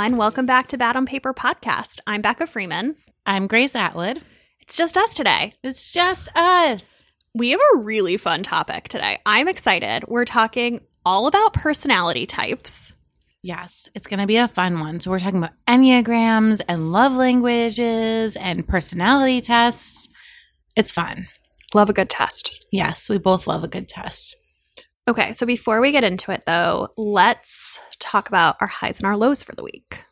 Everyone. Welcome back to Bad on Paper podcast. I'm Becca Freeman. I'm Grace Atwood. It's just us today. It's just us. We have a really fun topic today. I'm excited. We're talking all about personality types. Yes, it's going to be a fun one. So, we're talking about Enneagrams and love languages and personality tests. It's fun. Love a good test. Yes, we both love a good test. Okay, so before we get into it, though, let's talk about our highs and our lows for the week.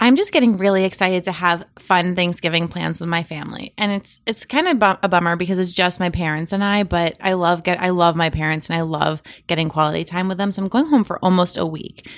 I'm just getting really excited to have fun Thanksgiving plans with my family, and it's it's kind of bu- a bummer because it's just my parents and I. But I love get I love my parents and I love getting quality time with them. So I'm going home for almost a week.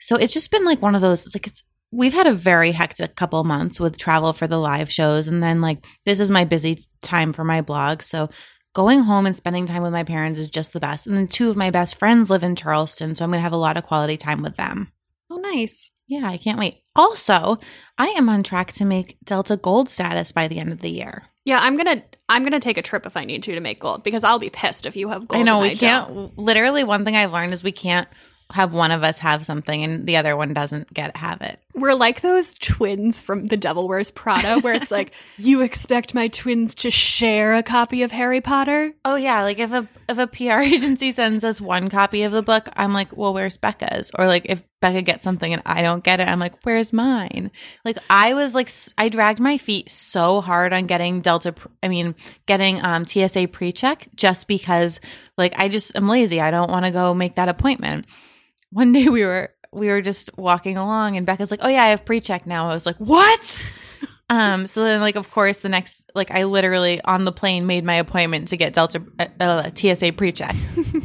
So it's just been like one of those. It's like it's we've had a very hectic couple months with travel for the live shows, and then like this is my busy time for my blog. So going home and spending time with my parents is just the best. And then two of my best friends live in Charleston, so I'm going to have a lot of quality time with them. Oh, nice. Yeah, I can't wait. Also, I am on track to make Delta Gold status by the end of the year. Yeah, I'm gonna I'm gonna take a trip if I need to to make gold because I'll be pissed if you have gold. I know we I can't. don't. Literally, one thing I've learned is we can't have one of us have something and the other one doesn't get have it. We're like those twins from The Devil Wears Prada, where it's like you expect my twins to share a copy of Harry Potter. Oh yeah, like if a if a PR agency sends us one copy of the book, I'm like, well, where's Becca's? Or like if Becca gets something and I don't get it, I'm like, where's mine? Like I was like, I dragged my feet so hard on getting Delta. I mean, getting um, TSA pre-check just because like I just am lazy. I don't want to go make that appointment. One day we were we were just walking along and Becca's like, oh yeah, I have pre-check now. I was like, what? Um, so then like, of course, the next, like I literally on the plane made my appointment to get Delta, uh, uh, TSA pre-check.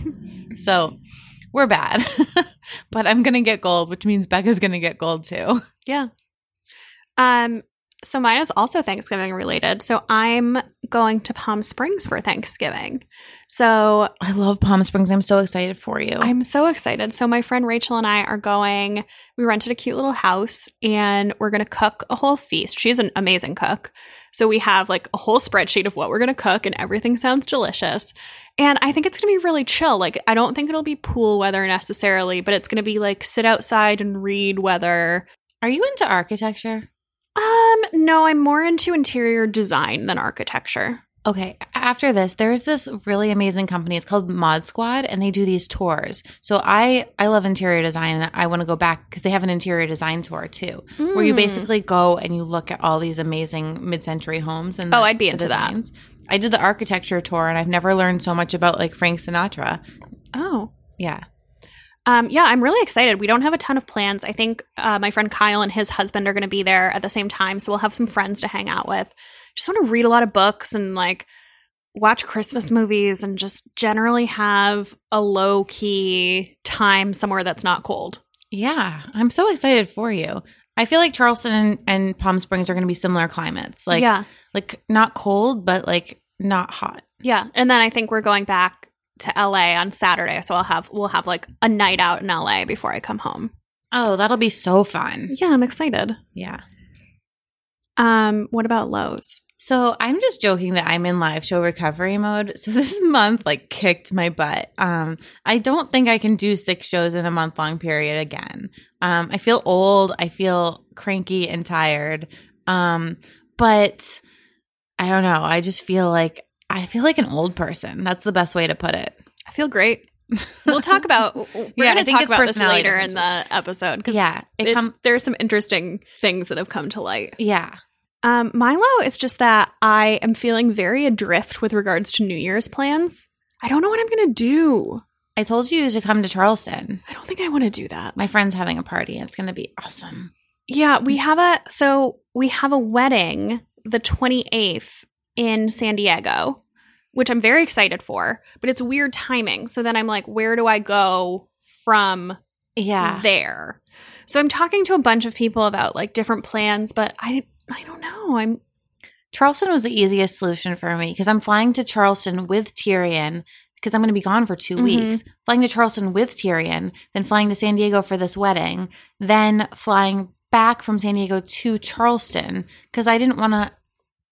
so we're bad, but I'm going to get gold, which means Becca's going to get gold too. Yeah. Um. So mine is also Thanksgiving related. So I'm going to Palm Springs for Thanksgiving. So I love Palm Springs. I'm so excited for you. I'm so excited. So my friend Rachel and I are going. We rented a cute little house and we're going to cook a whole feast. She's an amazing cook. So we have like a whole spreadsheet of what we're going to cook and everything sounds delicious. And I think it's going to be really chill. Like I don't think it'll be pool weather necessarily, but it's going to be like sit outside and read weather. Are you into architecture? Um no, I'm more into interior design than architecture. Okay, after this, there's this really amazing company. It's called Mod Squad, and they do these tours. So I I love interior design, and I want to go back because they have an interior design tour too, where you Mm. basically go and you look at all these amazing mid-century homes. And Oh, the- I'd be into that. I did the architecture tour, and I've never learned so much about like Frank Sinatra. Oh. Yeah, Um, yeah, I'm really excited. We don't have a ton of plans. I think uh, my friend Kyle and his husband are going to be there at the same time, so we'll have some friends to hang out with. Just want to read a lot of books and like watch Christmas movies and just generally have a low key time somewhere that's not cold. yeah. I'm so excited for you. I feel like Charleston and, and Palm Springs are going to be similar climates, like yeah, like not cold, but like not hot. yeah. And then I think we're going back to LA on Saturday, so I'll have we'll have like a night out in LA before I come home. Oh, that'll be so fun. Yeah, I'm excited. Yeah. Um, what about lows? So I'm just joking that I'm in live show recovery mode. So this month like kicked my butt. Um, I don't think I can do six shows in a month long period again. Um, I feel old. I feel cranky and tired. Um, but I don't know. I just feel like I feel like an old person. That's the best way to put it. I feel great. We'll talk about. We're Yeah, going to talk about this later in the episode because Yeah, it, it, come. there's some interesting things that have come to light. Yeah, Um, My low is just that I am feeling very adrift with regards to New Year's plans. I don't know what I'm going to do. I told you to come to Charleston. I don't think I want to do that. My friend's having a party. It's going to be awesome. Yeah, we have a so we have a wedding the 28th in San Diego, which I'm very excited for, but it's weird timing. So then I'm like, where do I go from Yeah. there? So I'm talking to a bunch of people about like different plans, but I I don't know. I'm Charleston was the easiest solution for me because I'm flying to Charleston with Tyrion because I'm going to be gone for 2 Mhm. weeks. Flying to Charleston with Tyrion, then flying to San Diego for this wedding, then flying back from San Diego to Charleston because I didn't want to.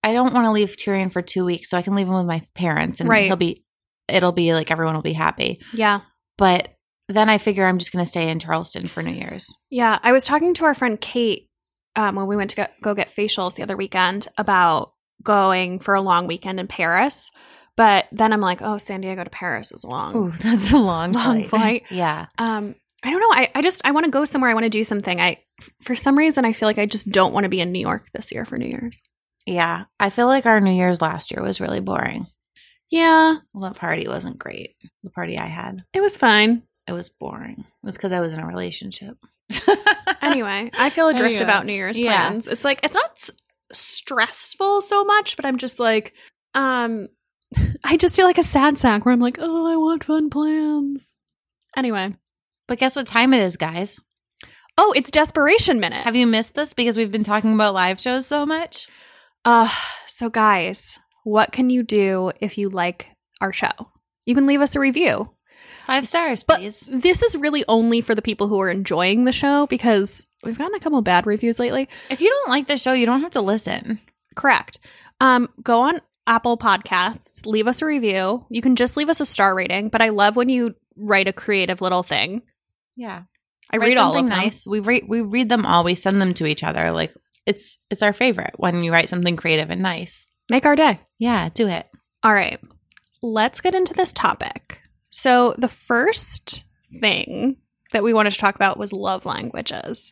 I don't want to leave Tyrion for two weeks, so I can leave him with my parents, and Right. he'll be. It'll be like everyone will be happy, yeah. but then I figure I'm just going to stay in Charleston for New Year's. Yeah, I was talking to our friend Kate um, when we went to go, go get facials the other weekend about going for a long weekend in Paris. But then I'm like, oh, San Diego to Paris is long. Ooh, that's a long, Long flight. flight. yeah. Um, I don't know. I, I just I want to go somewhere. I want to do something. I for some reason I feel like I just don't want to be in New York this year for New Year's. Yeah. I feel like our New Year's last year was really boring. Yeah, Well, that party wasn't great. The party I had, it was fine. it was boring. It was because I was in a relationship. Anyway, I feel adrift Anyway. about New Year's Yeah. plans. It's like it's not s- stressful so much, but I'm just like, um, I just feel like a sad sack where I'm like, oh, I want fun plans. Anyway, But guess what time it is, guys? oh, it's desperation minute. Have you missed this because we've been talking about live shows so much? Uh, so guys, what can you do if you like our show? You can leave us a review. Five stars, But please. this is really only for the people who are enjoying the show because we've gotten a couple bad reviews lately. If you don't like the show, you don't have to listen. Correct. Um, go on Apple Podcasts, leave us a review. You can just leave us a star rating, but I love when you write a creative little thing. Yeah. I Write read all of them. nice. We read we read them all. We send them to each other. Like it's it's our favorite when you write something creative and nice. Make our day. Yeah, do it. All right. Let's get into this topic. So, the first thing that we wanted to talk about was love languages.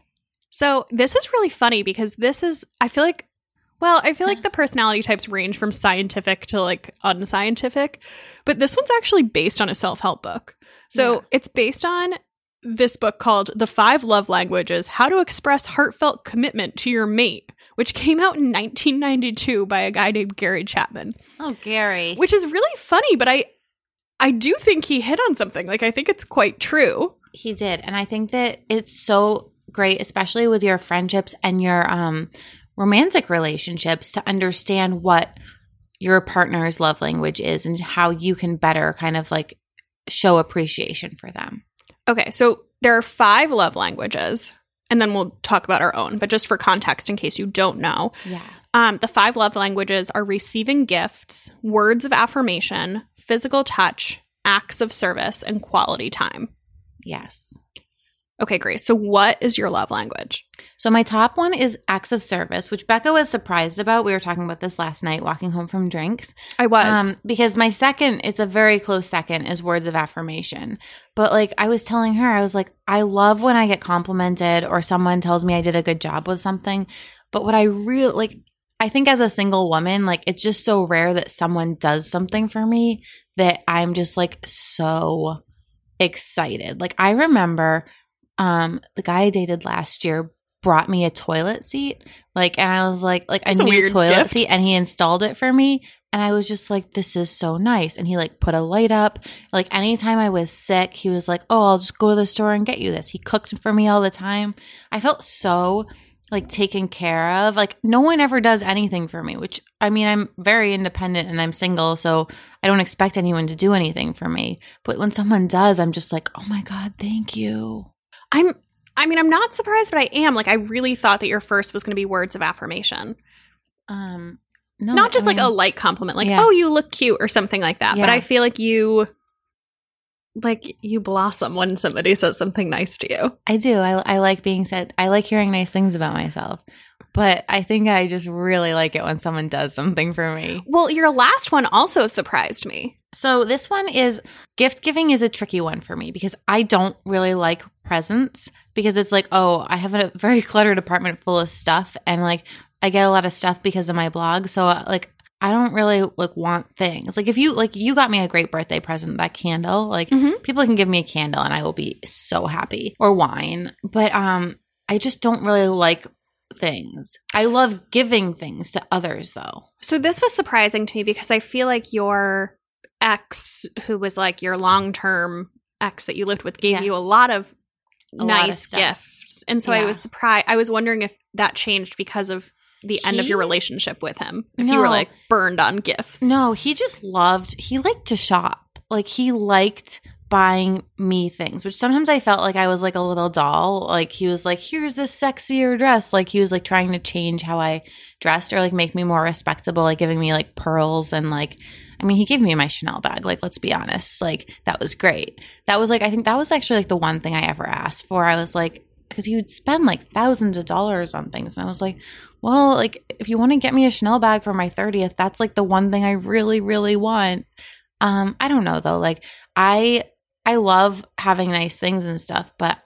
So, this is really funny because this is, I feel like, well, I feel like the personality types range from scientific to like unscientific, but this one's actually based on a self help book. So, Yeah. it's based on this book called The Five Love Languages How to Express Heartfelt Commitment to Your Mate, which came out in 1992 by a guy named Gary Chapman Oh, Gary. which is really funny but i i do think he hit on something like i think it's quite true He did. And I think that it's so great, especially with your friendships and your um romantic relationships, to understand what your partner's love language is and how you can better kind of like show appreciation for them. Okay so there are five love languages and then we'll talk about our own but just for context in case you don't know Yeah. um, the five love languages are receiving gifts words of affirmation physical touch acts of service and quality time Yes. Okay grace so what is your love language So my top one is acts of service, which Becca was surprised about. We were talking about this last night walking home from drinks. i was Um, because my second, it's a very close second, is words of affirmation. But like I was telling her, I was like, I love when I get complimented or someone tells me I did a good job with something. But what I really like, I think as a single woman, like it's just so rare that someone does something for me that I'm just like so excited. Like I remember um the guy I dated last year brought me a toilet seat. Like and I was like like That's new toilet gift. seat and he installed it for me. And I was just like this is so nice. And he like put a light up. Like anytime I was sick he was like oh I'll just go to the store and get you this. He cooked for me all the time. I felt so like taken care of. Like no one ever does anything for me which I mean I'm very independent and I'm single so I don't expect anyone to do anything for me. But when someone does I'm just like oh my god thank you i'm i mean i'm not surprised but i am like i really thought that your first was going to be words of affirmation um no not just I like a light compliment like Yeah. oh you look cute or something like that but i feel like you like you blossom when somebody says something nice to you I do. I, I like being said. I like hearing nice things about myself. But I think I just really like it when someone does something for me. well your last one also surprised me So this one is gift giving is a tricky one for me because I don't really like presents because it's like, oh, I have a very cluttered apartment full of stuff and like I get a lot of stuff because of my blog. So uh, like I don't really like want things. Like if you like you got me a great birthday present, that candle, like Mhm. people can give me a candle and I will be so happy or wine. But um I just don't really like things. I love giving things to others though. so this was surprising to me because i feel like your ex who was like your long-term ex that you lived with gave Yeah. you a lot of A lot of nice gifts and so i was surprised i was wondering if that changed because of the end of your relationship with him if you were like burned on gifts No, he just loved, he liked to shop. Like he liked buying me things, which sometimes I felt like I was like a little doll. Like he was like, here's this sexier dress. Like he was like trying to change how I dressed or like make me more respectable, like giving me like pearls and like I mean, he gave me my Chanel bag. Like, let's be honest. Like, that was great. That was like, I think that was actually like the one thing I ever asked for. I was like, because he would spend like thousands of dollars on things. And I was like, well, like, if you want to get me a Chanel bag for my 30th, that's like the one thing I really, really want. Um, I don't know though. Like, I, I love having nice things and stuff, but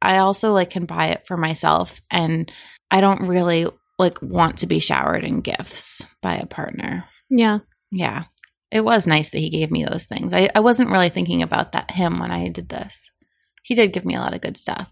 I also like can buy it for myself and I don't really like want to be showered in gifts by a partner. Yeah. Yeah. It was nice that he gave me those things. I, I wasn't really thinking about that him when I did this. He did give me a lot of good stuff.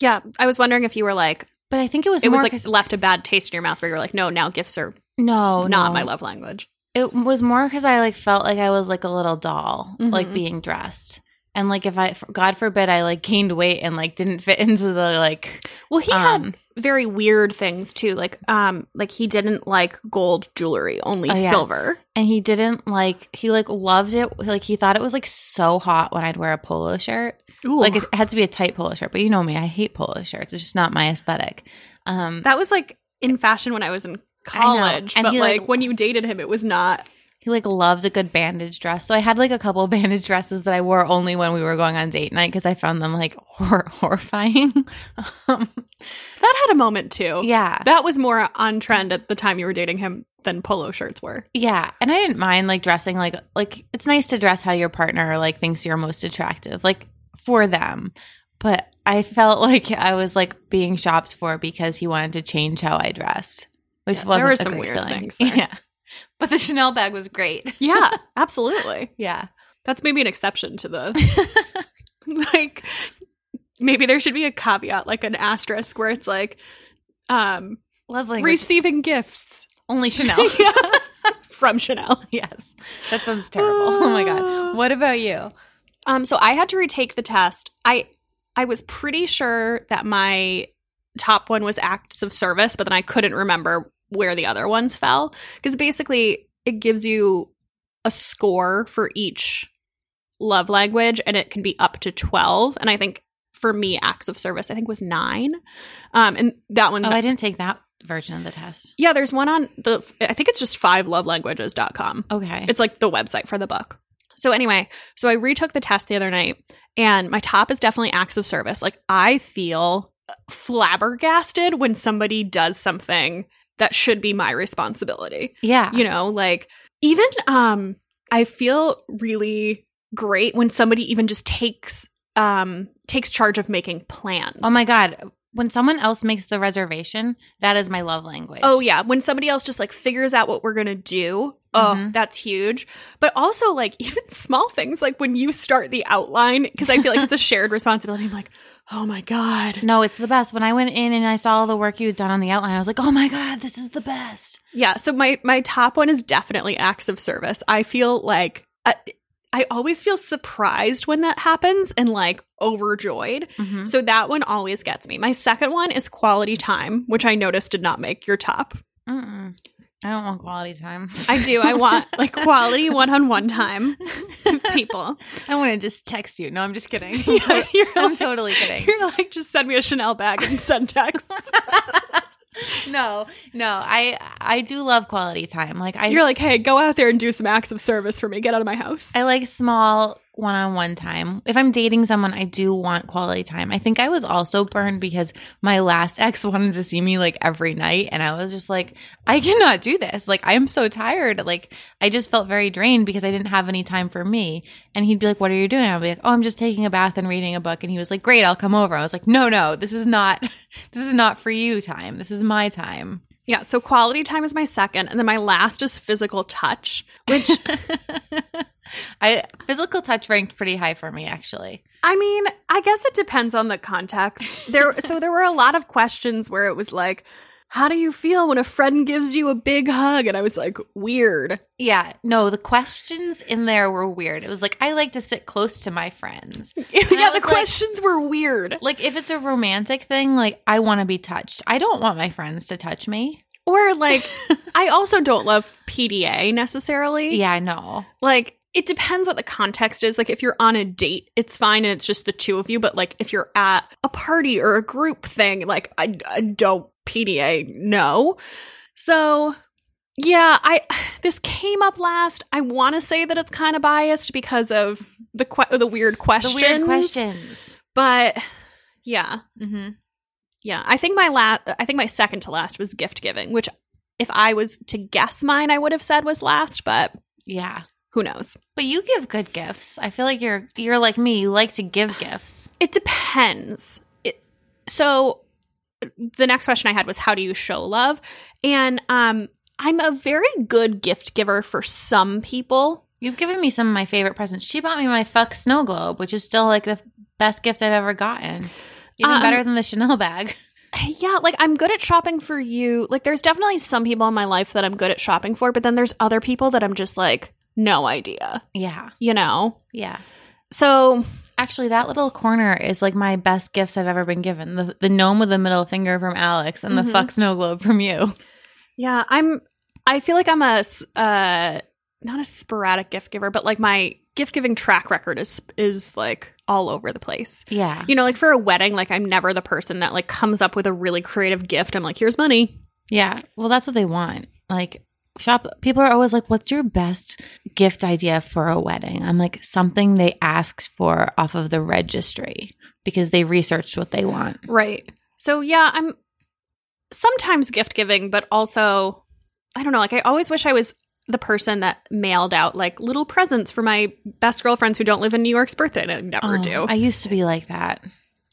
Yeah. I was wondering if you were like, But I think it was it was like left a bad taste in your mouth where you were like, no, now gifts are no, not no. my love language. It was more because I like felt like I was like a little doll, like Mhm. being dressed. And like if I, God forbid, I like gained weight and like didn't fit into the like, Well, he had um, very weird things too. Like, um, like he didn't like gold jewelry, only Oh, yeah. silver. and he didn't like, he like loved it. Like he thought it was like so hot when I'd wear a polo shirt. Ooh. Like it had to be a tight polo shirt, but you know me, I hate polo shirts. It's just not my aesthetic. Um, that was like in fashion when I was in college, And but he, like, like- when you dated him, it was not. He like loved a good bandage dress. So I had like a couple bandage dresses that I wore only when we were going on date night because I found them like hor- horrifying. um, That had a moment too. yeah. That was more on trend at the time you were dating him than polo shirts were. Yeah, and I didn't mind like dressing like like it's nice to dress how your partner like thinks you're most attractive, like for them. But I felt like I was like being shopped for because he wanted to change how I dressed, which Yeah, wasn't there were some weird feeling. things there. Yeah, but the Chanel bag was great. Yeah, absolutely. Yeah, That's maybe an exception to the like maybe there should be a caveat like an asterisk where it's like um love language. receiving gifts Only Chanel. from Chanel. yes, that sounds terrible. Oh my god. What about you? Um so I had to retake the test. I I was pretty sure that my top one was acts of service, but then I couldn't remember where the other ones fell because basically it gives you a score for each love language and it can be up to 12 and I think for me acts of service I think was 9. Um and that one's Oh, I didn't take that version of the test. Yeah, there's one on the I think it's just fivelovelanguages.com. Okay. It's like the website for the book. So anyway, so I retook the test the other night and my top is definitely acts of service. Like I feel flabbergasted when somebody does something that should be my responsibility. yeah. You know, like even um I feel really great when somebody even just takes um takes charge of making plans. Oh my god. When someone else makes the reservation, that is my love language. Oh yeah, when somebody else just like figures out what we're gonna do, oh, Mhm. that's huge. But also like even small things like when you start the outline, because I feel like it's a shared responsibility. I'm like, oh my god, No, it's the best. When I went in and I saw all the work you had done on the outline, I was like, "Oh my god, this is the best." yeah. So my my top one is definitely acts of service. I feel like. I, I always feel surprised when that happens and like overjoyed. Mhm. So that one always gets me. My second one is quality time, which I noticed did not make your top. Mm-mm. I don't want quality time. I do. I want like quality one on one time, people. I want to just text you. No, I'm just kidding. I'm, Yeah, to- you're I'm like- totally kidding. You're like, just send me a Chanel bag and send texts. no, no, I I do love quality time. Like I You're like, hey, go out there and do some acts of service for me. Get out of my house. I like small one-on-one time. If I'm dating someone, I do want quality time. I think I was also burned because my last ex wanted to see me like every night and I was just like, I cannot do this. Like I am so tired. Like I just felt very drained because I didn't have any time for me. And he'd be like, "What are you doing?" I'd be like, "Oh, I'm just taking a bath and reading a book." And he was like, "Great, I'll come over." I was like, "No, no. This is not this is not for you time. This is my time." yeah. So quality time is my second. And then my last is physical touch, which I physical touch ranked pretty high for me actually. I mean, I guess it depends on the context. There so there were a lot of questions where it was like, how do you feel when a friend gives you a big hug? And I was like, weird. Yeah, no, the questions in there were weird. It was like I like to sit close to my friends. yeah, the was like- questions were weird. Like if it's a romantic thing, like I want to be touched. I don't want my friends to touch me. Or like, I also don't love PDA necessarily. Yeah, I know. Like, it depends what the context is. Like, if you're on a date, it's fine and it's just the two of you. But like, if you're at a party or a group thing, like, I, I don't PDA, no. So Yeah, I this came up last. I want to say that it's kind of biased because of the que- the weird questions. The weird questions. But yeah, Mm-hmm. yeah. I think my last I think my second to last was gift giving, which if I was to guess mine I would have said was last, but Yeah. Who knows. But you give good gifts. I feel like you're you're like me. You like to give gifts. It depends. It, so the next question I had was how do you show love? And um I'm a very good gift giver for some people. You've given me some of my favorite presents. She bought me my fuck snow globe, which is still like the best gift I've ever gotten. Even Um, better than the Chanel bag. Yeah, like I'm good at shopping for you. Like there's definitely some people in my life that I'm good at shopping for, but then there's other people that I'm just like no idea, Yeah. you know. Yeah. So, Actually, that little corner is like my best gifts I've ever been given. The the gnome with the middle finger from Alex and Mhm. the fuck snow globe from you. yeah, I'm I feel like I'm a uh not a sporadic gift giver, but like my gift giving track record is is like all over the place. Yeah. You know, like for a wedding, like I'm never the person that like comes up with a really creative gift. I'm like, here's money. Yeah. Well, that's what they want. Like shop people are always like, "What's your best gift idea for a wedding?" I'm like, "Something they asked for off of the registry because they researched what they want." Right. So yeah, I'm sometimes gift giving, but also I don't know, like I always wish I was the person that mailed out like little presents for my best girlfriends who don't live in New York's birthday and I never Oh, do. I used to be like that.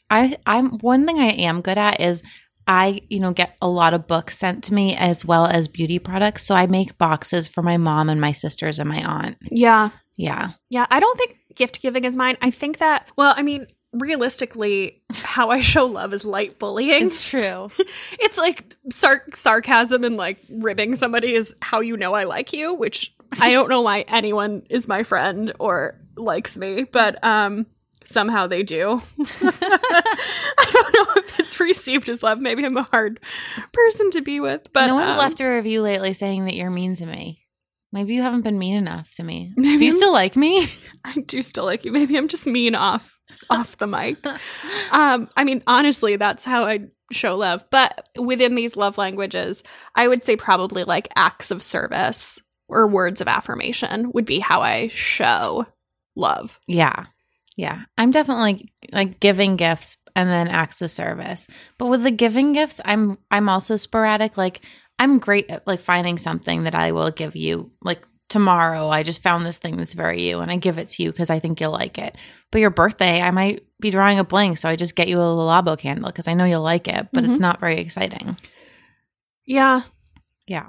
I I'm one thing I am good at is I, you know, get a lot of books sent to me as well as beauty products. So I make boxes for my mom and my sisters and my aunt. yeah. Yeah. Yeah, I don't think gift giving is mine. I think that well, I mean, realistically, how I show love is light bullying. It's true. it's like sar- sarcasm and like ribbing somebody is how you know I like you, which I don't know why anyone is my friend or likes me, but um somehow they do. I don't know if it's received as love. Maybe I'm a hard person to be with, but no one's um, left a review lately saying that you're mean to me. Maybe you haven't been mean enough to me. Do you I'm- still like me? I do still like you. Maybe I'm just mean off off the mic. Um, I mean, honestly, that's how I show love. But within these love languages, I would say probably like acts of service or words of affirmation would be how I show love. Yeah. Yeah. I'm definitely like giving gifts and then acts of service. But with the giving gifts, I'm I'm also sporadic. Like I'm great at like finding something that I will give you. Like tomorrow, I just found this thing that's very you and I give it to you because I think you'll like it. But your birthday, I might be drawing a blank, so I just get you a Labo candle because I know you'll like it, but it's mm-hmm. not very exciting. Yeah, Yeah.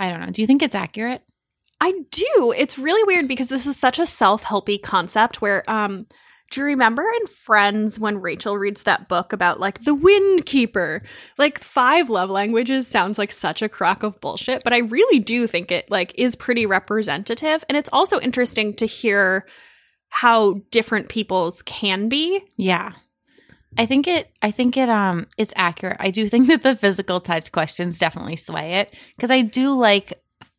I don't know. Do you think it's accurate? I do. It's really weird because this is such a self-helpy concept where um do you remember in Friends when Rachel reads that book about like the wind keeper? Like five love languages sounds like such a crock of bullshit, but I really do think it like is pretty representative and it's also interesting to hear how different people's can be. Yeah. I think it I think it um it's accurate. I do think that the physical touch questions definitely sway it cuz I do like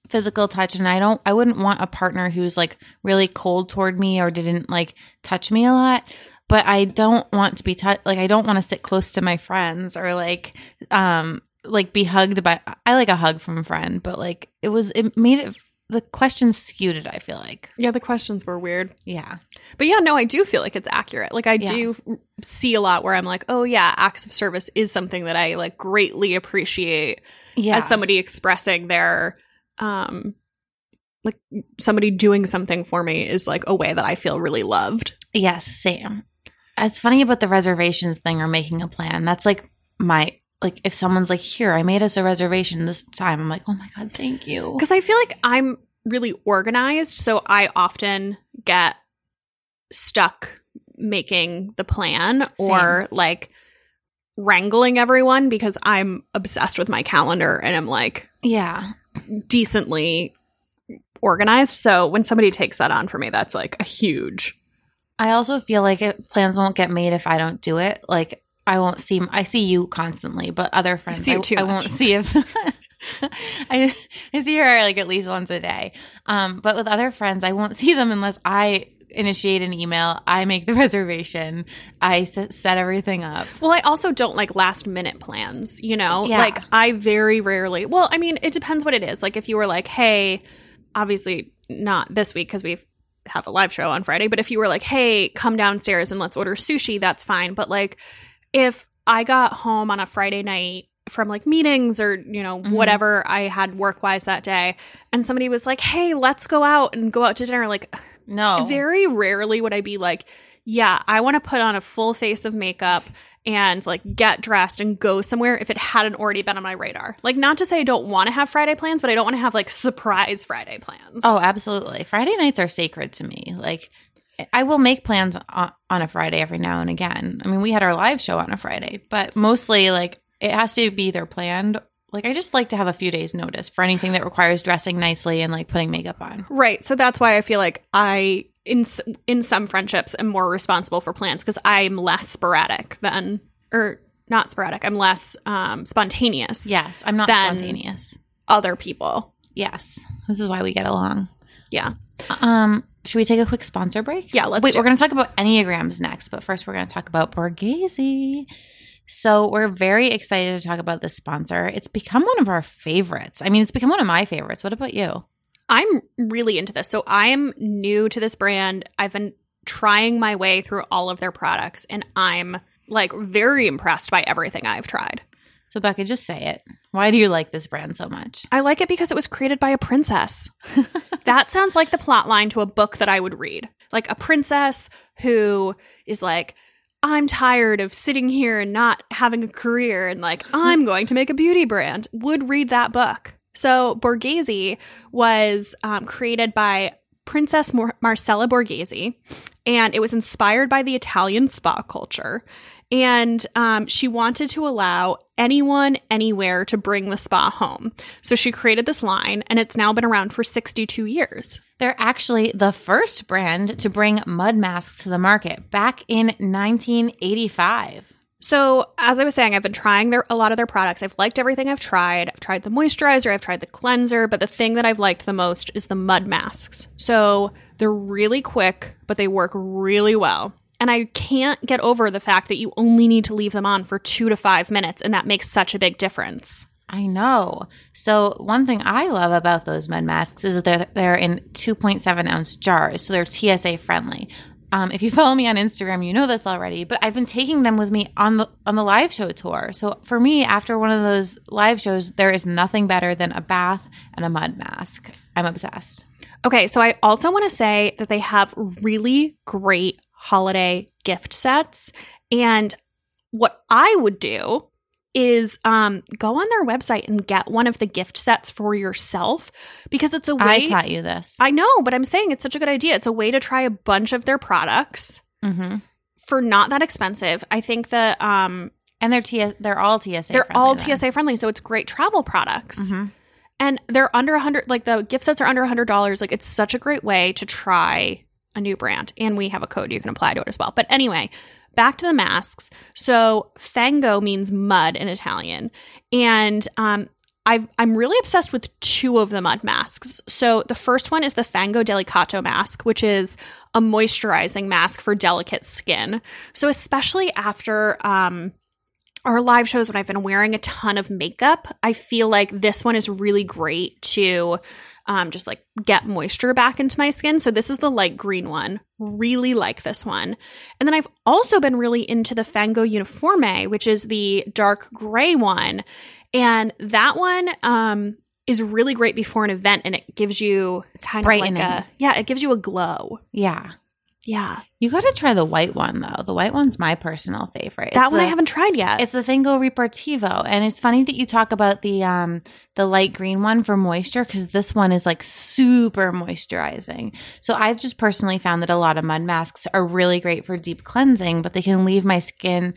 physical touch and I don't I wouldn't want a partner who's like really cold toward me or didn't like touch me a lot. But I don't want to be touched like I don't want to sit close to my friends or like um like be hugged by I like a hug from a friend, but like it was it made it the questions skewed it, I feel like. Yeah, the questions were weird. Yeah. But yeah, no, I do feel like it's accurate. Like I Yeah. do see a lot where I'm like, "Oh yeah, acts of service is something that I like greatly appreciate." Yeah. as somebody expressing their um like somebody doing something for me is like a way that I feel really loved. Yes, same. It's funny about the reservations thing or making a plan. That's like my like if someone's like, "Here, I made us a reservation this time." I'm like, "Oh my god, thank you." Cuz I feel like I'm really organized, so I often get stuck making the plan or like wrangling everyone because I'm obsessed with my calendar and I'm like Yeah. Decently organized. So when somebody takes that on for me, that's like a huge I also feel like it, plans won't get made if I don't do it. Like I won't see I see you constantly, but other friends see you I, too I won't see if I I see her like at least once a day. Um but with other friends, I won't see them unless I initiate an email. I make the reservation. I set, set everything up. Well, I also don't like last minute plans, you know? Yeah. Like, I very rarely, well, I mean, it depends what it is. Like, if you were like, hey, obviously not this week because we have a live show on Friday, but if you were like, hey, come downstairs and let's order sushi, that's fine. But like, if I got home on a Friday night from like meetings or, you know, Mhm. whatever I had work wise that day, and somebody was like, hey, let's go out and go out to dinner, like, No. very rarely would I be like, yeah, I want to put on a full face of makeup and like get dressed and go somewhere if it hadn't already been on my radar. Like, not to say I don't want to have Friday plans, but I don't want to have like surprise Friday plans. Oh, absolutely. Friday nights are sacred to me. Like, I will make plans on, on a Friday every now and again. I mean, we had our live show on a Friday, but mostly, like, it has to be either planned. Like, I just like to have a few days' notice for anything that requires dressing nicely and like putting makeup on. right. So that's why I feel like I in in some friendships am more responsible for plans because I'm less sporadic than or not sporadic. I'm less um, spontaneous. Yes, I'm not spontaneous. Other people. Yes, this is why we get along. Yeah. Um, should we take a quick sponsor break? Yeah, let's Wait, we're going to talk about Enneagrams next, but first we're going to talk about Borghese. So we're very excited to talk about this sponsor. It's become one of our favorites. I mean, it's become one of my favorites. What about you? I'm really into this. So I am new to this brand. I've been trying my way through all of their products and I'm like very impressed by everything I've tried. So Becca, just say it. Why do you like this brand so much? I like it because it was created by a princess. that sounds like the plot line to a book that I would read. Like a princess who is like, I'm tired of sitting here and not having a career and like, I'm going to make a beauty brand, would read that book. So Borghese was um, created by Princess Mar- Marcella Borghese, and it was inspired by the Italian spa culture. And um, she wanted to allow anyone, anywhere to bring the spa home. So she created this line, and it's now been around for 62 years. They're actually the first brand to bring mud masks to the market back in 1985. So, as I was saying, I've been trying their a lot of their products. I've liked everything I've tried. I've tried the moisturizer, I've tried the cleanser, but the thing that I've liked the most is the mud masks. So, they're really quick, but they work really well. And I can't get over the fact that you only need to leave them on for 2 to 5 minutes and that makes such a big difference. I know. So one thing I love about those mud masks is that they're they're in 2.7 ounce jars, so they're TSA friendly. Um, if you follow me on Instagram, you know this already, but I've been taking them with me on the on the live show tour. So for me, after one of those live shows, there is nothing better than a bath and a mud mask. I'm obsessed. Okay, so I also want to say that they have really great holiday gift sets. And what I would do is um, go on their website and get one of the gift sets for yourself because it's a way. I taught you this. I know, but I'm saying it's such a good idea. It's a way to try a bunch of their products mm-hmm. for not that expensive. I think that um, And they're T- they're all TSA. they're friendly all then. TSA friendly, so it's great travel products. Mhm. and they're under a hundred like the gift sets are under a hundred dollars like it's such a great way to try a new brand and we have a code you can apply to it as well but anyway back to the masks so fango means mud in italian and um I've, I'm really obsessed with two of the mud masks. So the first one is the Fango Delicato mask, which is a moisturizing mask for delicate skin. So especially after um, our live shows when I've been wearing a ton of makeup, I feel like this one is really great to um, just like get moisture back into my skin. So this is the light green one. Really like this one. And then I've also been really into the Fango Uniforme, which is the dark gray one. And that one um, is really great before an event and it gives you it's kind of like a yeah, it gives you a glow. Yeah. Yeah. You got to try the white one though. The white one's my personal favorite. that It's one I haven't tried yet. It's the Fango Repartivo, and it's funny that you talk about the um the light green one for moisture because this one is like super moisturizing. So I've just personally found that a lot of mud masks are really great for deep cleansing, but they can leave my skin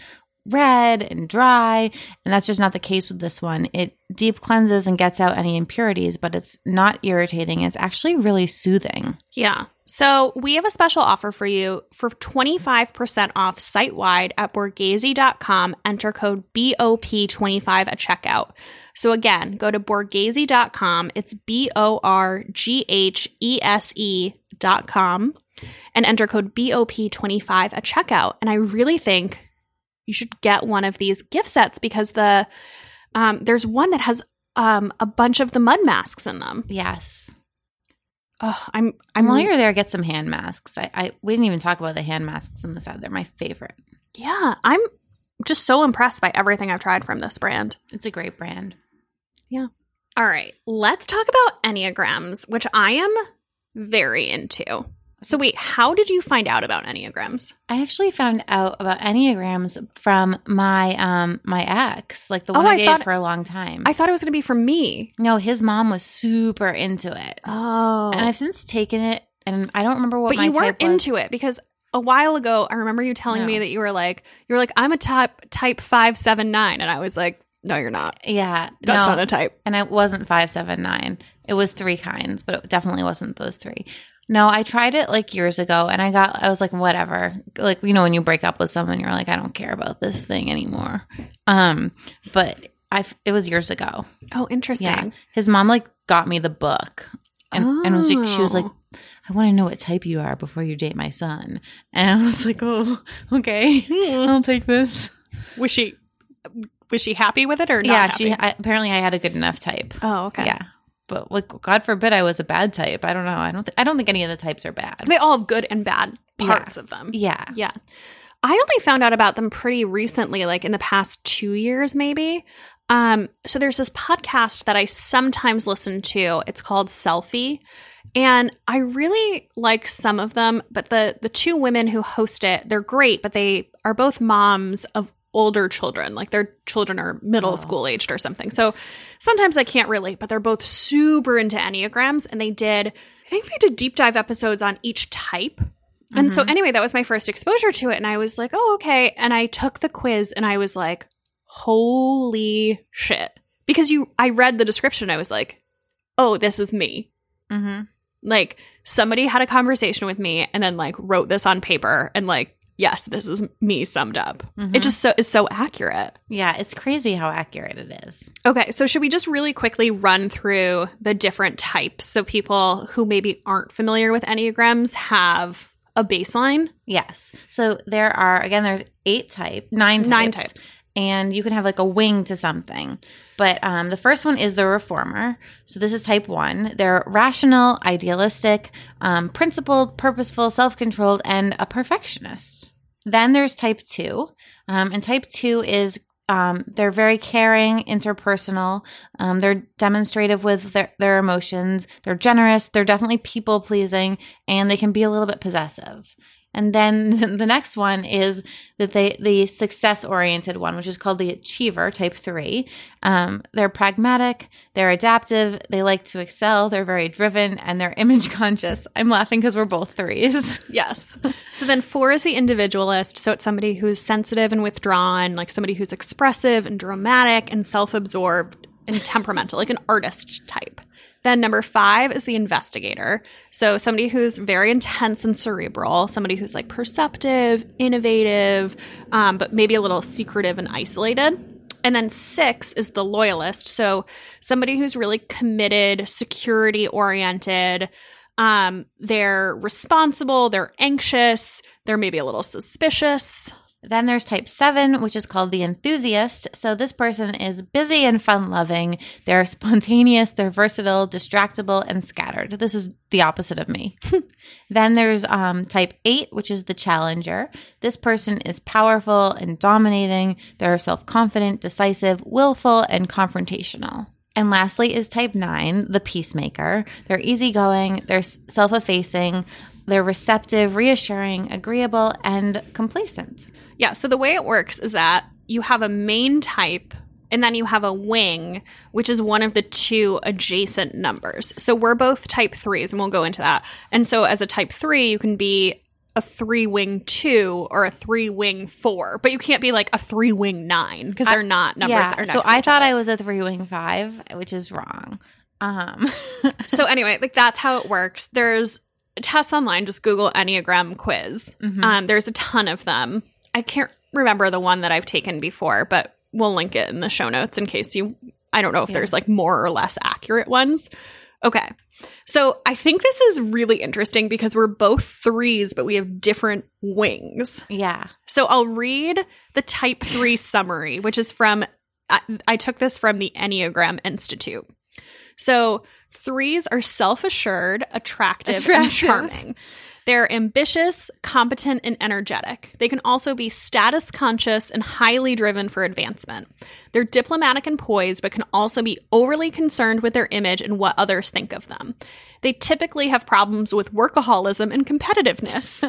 red and dry, and that's just not the case with this one. It deep cleanses and gets out any impurities, but it's not irritating. It's actually really soothing. Yeah. So we have a special offer for you for 25% off site wide at borghese.com. Enter code BOP25 at checkout. So again, go to borghese.com. It's B O R G H E S E dot com. and enter code BOP25 at checkout. And I really think you should get one of these gift sets because the um, there's one that has um, a bunch of the mud masks in them. Yes. Oh, I'm I'm mm. while you're there, get some hand masks. I, I we didn't even talk about the hand masks in this ad. They're my favorite. yeah, I'm just so impressed by everything I've tried from this brand. It's a great brand. Yeah. All right, let's talk about Enneagrams, which I am very into. So wait, how did you find out about Enneagrams? I actually found out about enneagrams from my um my ex, like the Oh, one I, I dated thought- for a long time. I thought it was going to be from me. no, his mom was super into it, Oh. and I've since taken it, and I don't remember what but my you weren't into it because a while ago I remember you telling me that you were like you were like I'm a type type 579 and I was like no you're not. Yeah, That's no, not a type. and it wasn't five seven nine. It was three kinds, but it definitely wasn't those three. No, I tried it like years ago, and I got I was like whatever. Like you know when you break up with someone, you're like I don't care about this thing anymore. Um, but I it was years ago. Oh, interesting. Yeah, his mom like got me the book, and and was like, she was like, Oh. I want to know what type you are before you date my son. And I was like, oh, okay, I'll take this. was she was she happy with it or not? yeah, happy? she I, apparently I had a good enough type. Oh, okay. Yeah, but like, God forbid I was a bad type. I don't know. I don't. Th- I don't think any of the types are bad. They all have good and bad parts of them. Yeah. Yeah. I only found out about them pretty recently, like in the past two years, maybe. Um, so there's this podcast that I sometimes listen to. It's called Selfie. And I really like some of them, but the the two women who host it, they're great, but they are both moms of older children. Like their children are middle Oh. school aged or something. So sometimes I can't relate, but they're both super into Enneagrams and they did I think they did deep dive episodes on each type. And so, Mhm. anyway, that was my first exposure to it. And I was like, oh, okay. And I took the quiz and I was like, holy shit. Because you, I read the description. I was like, oh, this is me. Mm-hmm. Like, somebody had a conversation with me and then, like, wrote this on paper and, like, yes, this is me summed up. Mhm. It just so is so accurate. Yeah, it's crazy how accurate it is. Okay, so should we just really quickly run through the different types so people who maybe aren't familiar with Enneagrams have a baseline? Yes. So there are again. There's eight type, nine types, Nine types. and you can have like a wing to something. But um, the first one is the reformer. So this is type one. They're rational, idealistic, um, principled, purposeful, self-controlled, and a perfectionist. Then there's type two, um, and type two is um, they're very caring, interpersonal. Um, they're demonstrative with their, their emotions. They're generous. They're definitely people pleasing, and they can be a little bit possessive. And then the next one is that they the success oriented one, which is called the achiever type three. Um, they're pragmatic, they're adaptive, they like to excel, they're very driven, and they're image conscious. I'm laughing because we're both threes. Yes. So then four is the individualist. So it's somebody who's sensitive and withdrawn, like somebody who's expressive and dramatic and self absorbed and temperamental, like an artist type. Then number five is the investigator. So somebody who's very intense and cerebral, somebody who's like perceptive, innovative, um, but maybe a little secretive and isolated. And then six is the loyalist. So somebody who's really committed, security oriented. Um, they're responsible, they're anxious, they're maybe a little suspicious. Then there's type seven, which is called the enthusiast. So this person is busy and fun loving. They're spontaneous, they're versatile, distractible, and scattered. This is the opposite of me. then there's um, type eight, which is the challenger. This person is powerful and dominating. They're self confident, decisive, willful, and confrontational. And lastly is type nine, the peacemaker. They're easygoing, they're self effacing, they're receptive, reassuring, agreeable, and complacent. Yeah, so the way it works is that you have a main type and then you have a wing, which is one of the two adjacent numbers. So we're both type threes, and we'll go into that. And so as a type three, you can be a three wing two or a three wing four, but you can't be like a three wing nine because they're not numbers that are next so I thought other. I was a three wing five, which is wrong. Um, so anyway, like that's how it works. There's tests online. Just Google Enneagram quiz. mhm. Um, there's a ton of them. I can't remember the one that I've taken before, but we'll link it in the show notes in case you. I don't know if Yeah. there's like more or less accurate ones. Okay. So I think this is really interesting because we're both threes, but we have different wings. Yeah. So I'll read the type three summary, which is from, I, I took this from the Enneagram Institute. So threes are self assured, attractive, and charming. They're ambitious, competent, and energetic. They can also be status conscious and highly driven for advancement. They're diplomatic and poised, but can also be overly concerned with their image and what others think of them. They typically have problems with workaholism and competitiveness.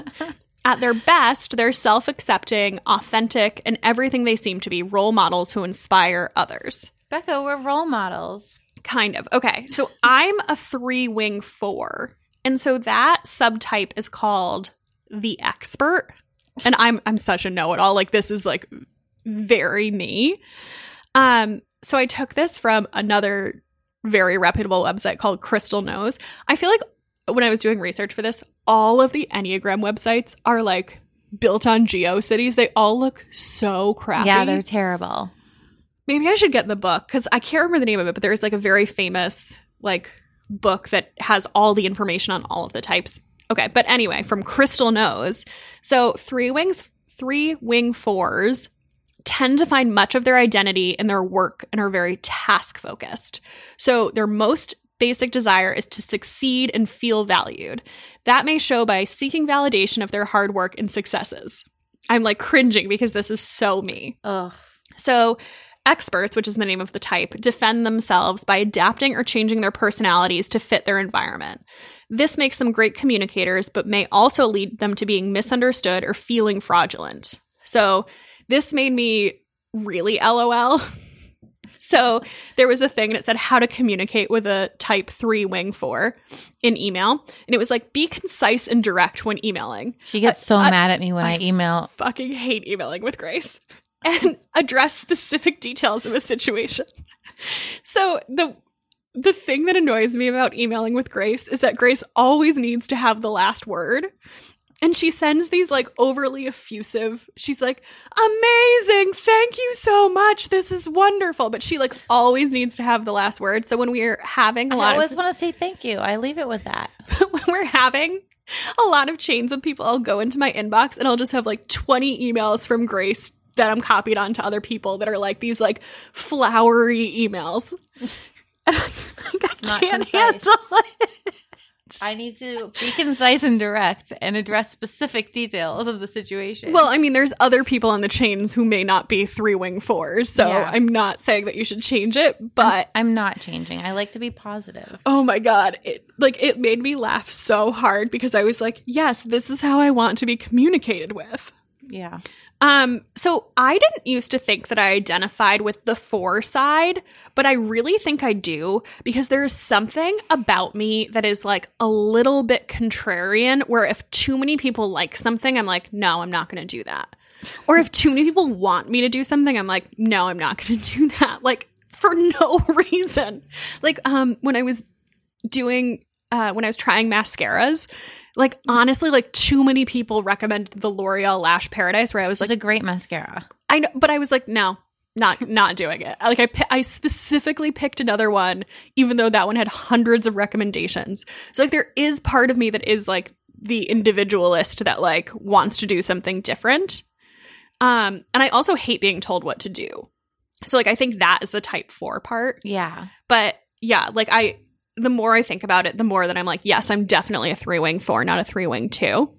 At their best, they're self accepting, authentic, and everything they seem to be role models who inspire others. Becca, we're role models. Kind of. Okay. So I'm a three wing four. And so that subtype is called the expert. And I'm I'm such a know-it-all. Like this is like very me. Um, so I took this from another very reputable website called Crystal Knows. I feel like when I was doing research for this, all of the Enneagram websites are like built on GeoCities. They all look so crappy. Yeah, they're terrible. Maybe I should get the book because I can't remember the name of it, but there's like a very famous like book that has all the information on all of the types. Okay, but anyway, from Crystal Knows. So three wings, three wing fours tend to find much of their identity in their work and are very task focused. So their most basic desire is to succeed and feel valued. That may show by seeking validation of their hard work and successes. I'm like cringing because this is so me. Ugh. So, experts, which is the name of the type, defend themselves by adapting or changing their personalities to fit their environment. This makes them great communicators, but may also lead them to being misunderstood or feeling fraudulent. So, this made me really LOL. So there was a thing and it said how to communicate with a type three wing four in email. And it was like, be concise and direct when emailing. She gets so I- mad at me when I, I- email. Fucking hate emailing with Grace. And address specific details of a situation. So the the thing that annoys me about emailing with Grace is that Grace always needs to have the last word. And she sends these like overly effusive. She's like, "Amazing. Thank you so much. This is wonderful." But she like always needs to have the last word. So when we're having a lot I always of want to say thank you. I leave it with that. when we're having a lot of chains with people, I'll go into my inbox and I'll just have like 20 emails from Grace that I'm copied on to other people that are like these like flowery emails. And I'm like, I can't concise. handle it. I need to be concise and direct and address specific details of the situation. Well, I mean, there's other people on the chains who may not be three wing fours, so Yeah. I'm not saying that you should change it, but I'm not changing. I like to be positive. Oh my god, it like it made me laugh so hard because I was like, yes, this is how I want to be communicated with. Yeah. Um, so I didn't used to think that I identified with the four side, but I really think I do because there's something about me that is like a little bit contrarian where if too many people like something, I'm like, no, I'm not going to do that. Or if too many people want me to do something, I'm like, no, I'm not going to do that. Like for no reason. Like um when I was doing uh when I was trying mascaras, like honestly like too many people recommended the L'Oreal Lash Paradise where I was like "It's a great mascara. I know, but I was like, no, not not doing it. Like I I specifically picked another one, even though that one had hundreds of recommendations. So like there is part of me that is like the individualist that like wants to do something different. Um, and I also hate being told what to do. So like I think that is the type four part. Yeah. But yeah, like I the more I think about it, the more that I'm like, yes, I'm definitely a three wing four, not a three wing two.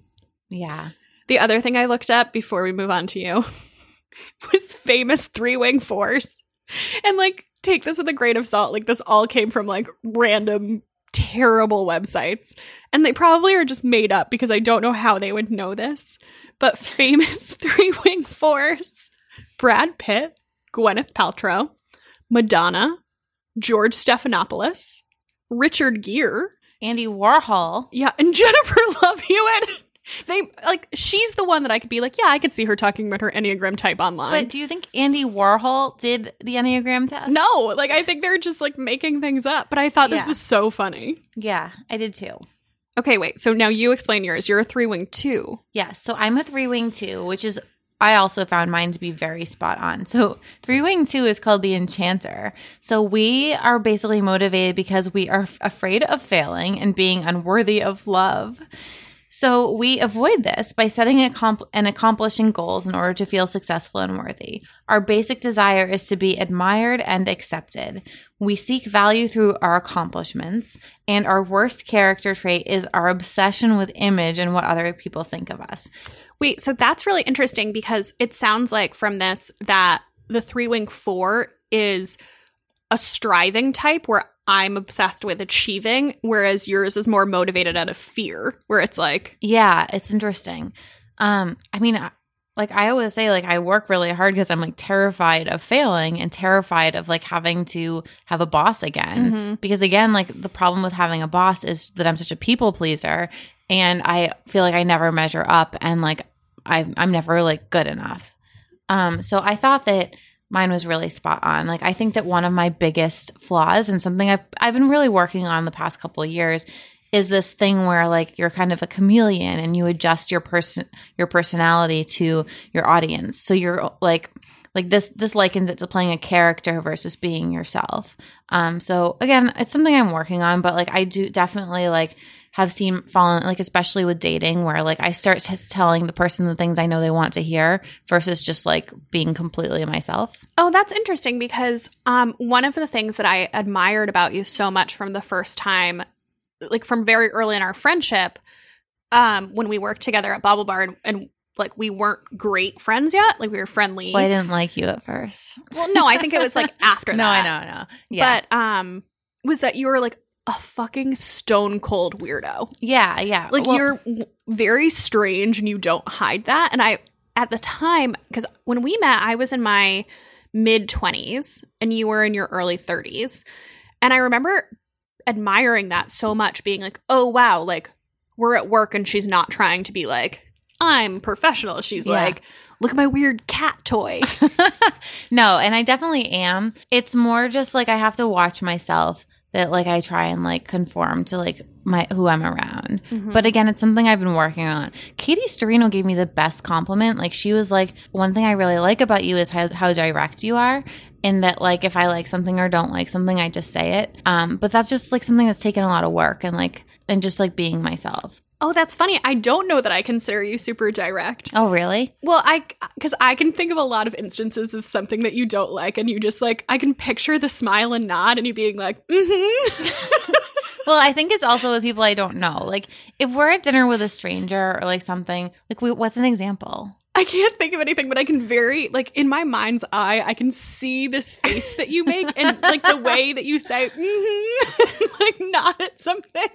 Yeah. The other thing I looked up before we move on to you was famous three wing fours. And like, take this with a grain of salt. Like, this all came from like random, terrible websites. And they probably are just made up because I don't know how they would know this. But famous three wing fours Brad Pitt, Gwyneth Paltrow, Madonna, George Stephanopoulos, Richard Gere, Andy Warhol. yeah, and Jennifer Love Hewitt. They like she's the one that I could be like, yeah, I could see her talking about her Enneagram type online. But do you think Andy Warhol did the Enneagram test? no, like I think they're just like making things up. But I thought this Yeah. was so funny. Yeah, I did too. Okay, wait. So now you explain yours. You're a three wing two. Yeah, so I'm a three wing two, which is I also found mine to be very spot on. So, three wing two is called the enchanter. So, we are basically motivated because we are f- afraid of failing and being unworthy of love. So, we avoid this by setting and accomplishing goals in order to feel successful and worthy. Our basic desire is to be admired and accepted. We seek value through our accomplishments, and our worst character trait is our obsession with image and what other people think of us. Wait, so that's really interesting because it sounds like from this that the three wing four is a striving type where I'm obsessed with achieving, whereas yours is more motivated out of fear, where it's like, Yeah, it's interesting. Um, I mean, I- like I always say, like I work really hard because I'm like terrified of failing and terrified of like having to have a boss again. Mhm. Because again, like the problem with having a boss is that I'm such a people pleaser, and I feel like I never measure up, and like I, I'm never like good enough. Um, so I thought that mine was really spot on. Like I think that one of my biggest flaws and something I've I've been really working on the past couple years is this thing where like you're kind of a chameleon and you adjust your person your personality to your audience. So you're like like this this likens it to playing a character versus being yourself. Um so again, it's something I'm working on, but like I do definitely like have seen fallen like especially with dating where like I start just telling the person the things I know they want to hear versus just like being completely myself. Oh, that's interesting because um, one of the things that I admired about you so much from the first time, like from very early in our friendship, um, when we worked together at BaubleBar and, and like we weren't great friends yet, like we were friendly. Well, I didn't like you at first. well, no, I think it was like after no, that. I know, I know. Yeah. But um, was that you were like a fucking stone cold weirdo. yeah, yeah. Like Well, you're very strange and you don't hide that. And I, at the time, because when we met, I was in my mid 20s and you were in your early 30s. And I remember admiring that so much, being like, oh, wow, like we're at work and she's not trying to be like, I'm professional. She's Yeah. like, look at my weird cat toy. no, and I definitely am. It's more just like I have to watch myself that like I try and like conform to like my who I'm around. But again, it's something I've been working on. Katie Storino gave me the best compliment. Like she was like, one thing I really like about you is how, how direct you are. In that, like, if I like something or don't like something, I just say it. Um, but that's just like something that's taken a lot of work and like, and just like being myself. Oh, that's funny. I don't know that I consider you super direct. Oh, really? Well, I because I can think of a lot of instances of something that you don't like, and you just like I can picture the smile and nod, and you being like, mm-hmm. Well, I think it's also with people I don't know. Like, if we're at dinner with a stranger or like something, like, we, what's an example? I can't think of anything, but I can very like in my mind's eye, I can see this face that you make and like the way that you say, mm-hmm, like nod at something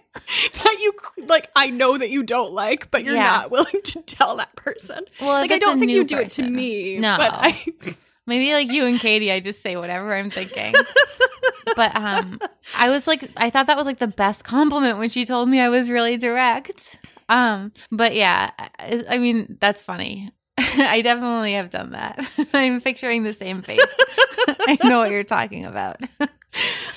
that you like. I know that you don't like, but you're Yeah. not willing to tell that person. Well, like I don't think you do it to me. No. but I. Maybe like you and Katie, I just say whatever I'm thinking. but um, I was like, I thought that was like the best compliment when she told me I was really direct. Um, but yeah, I, I mean that's funny. I definitely have done that. I'm picturing the same face. I know what you're talking about.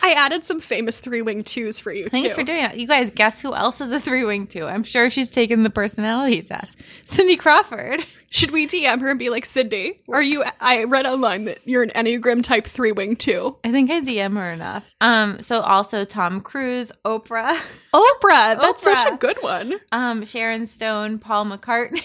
I added some famous three wing twos for you. Thanks too. for doing that. You guys, guess who else is a three wing two? I'm sure she's taken the personality test. Cindy Crawford. Should we DM her and be like, Cindy, are you? I read online that you're an Enneagram type three wing two. I think I DM her enough. Um, so also Tom Cruise, Oprah, Oprah, that's such a good one. um, Sharon Stone, Paul McCartney.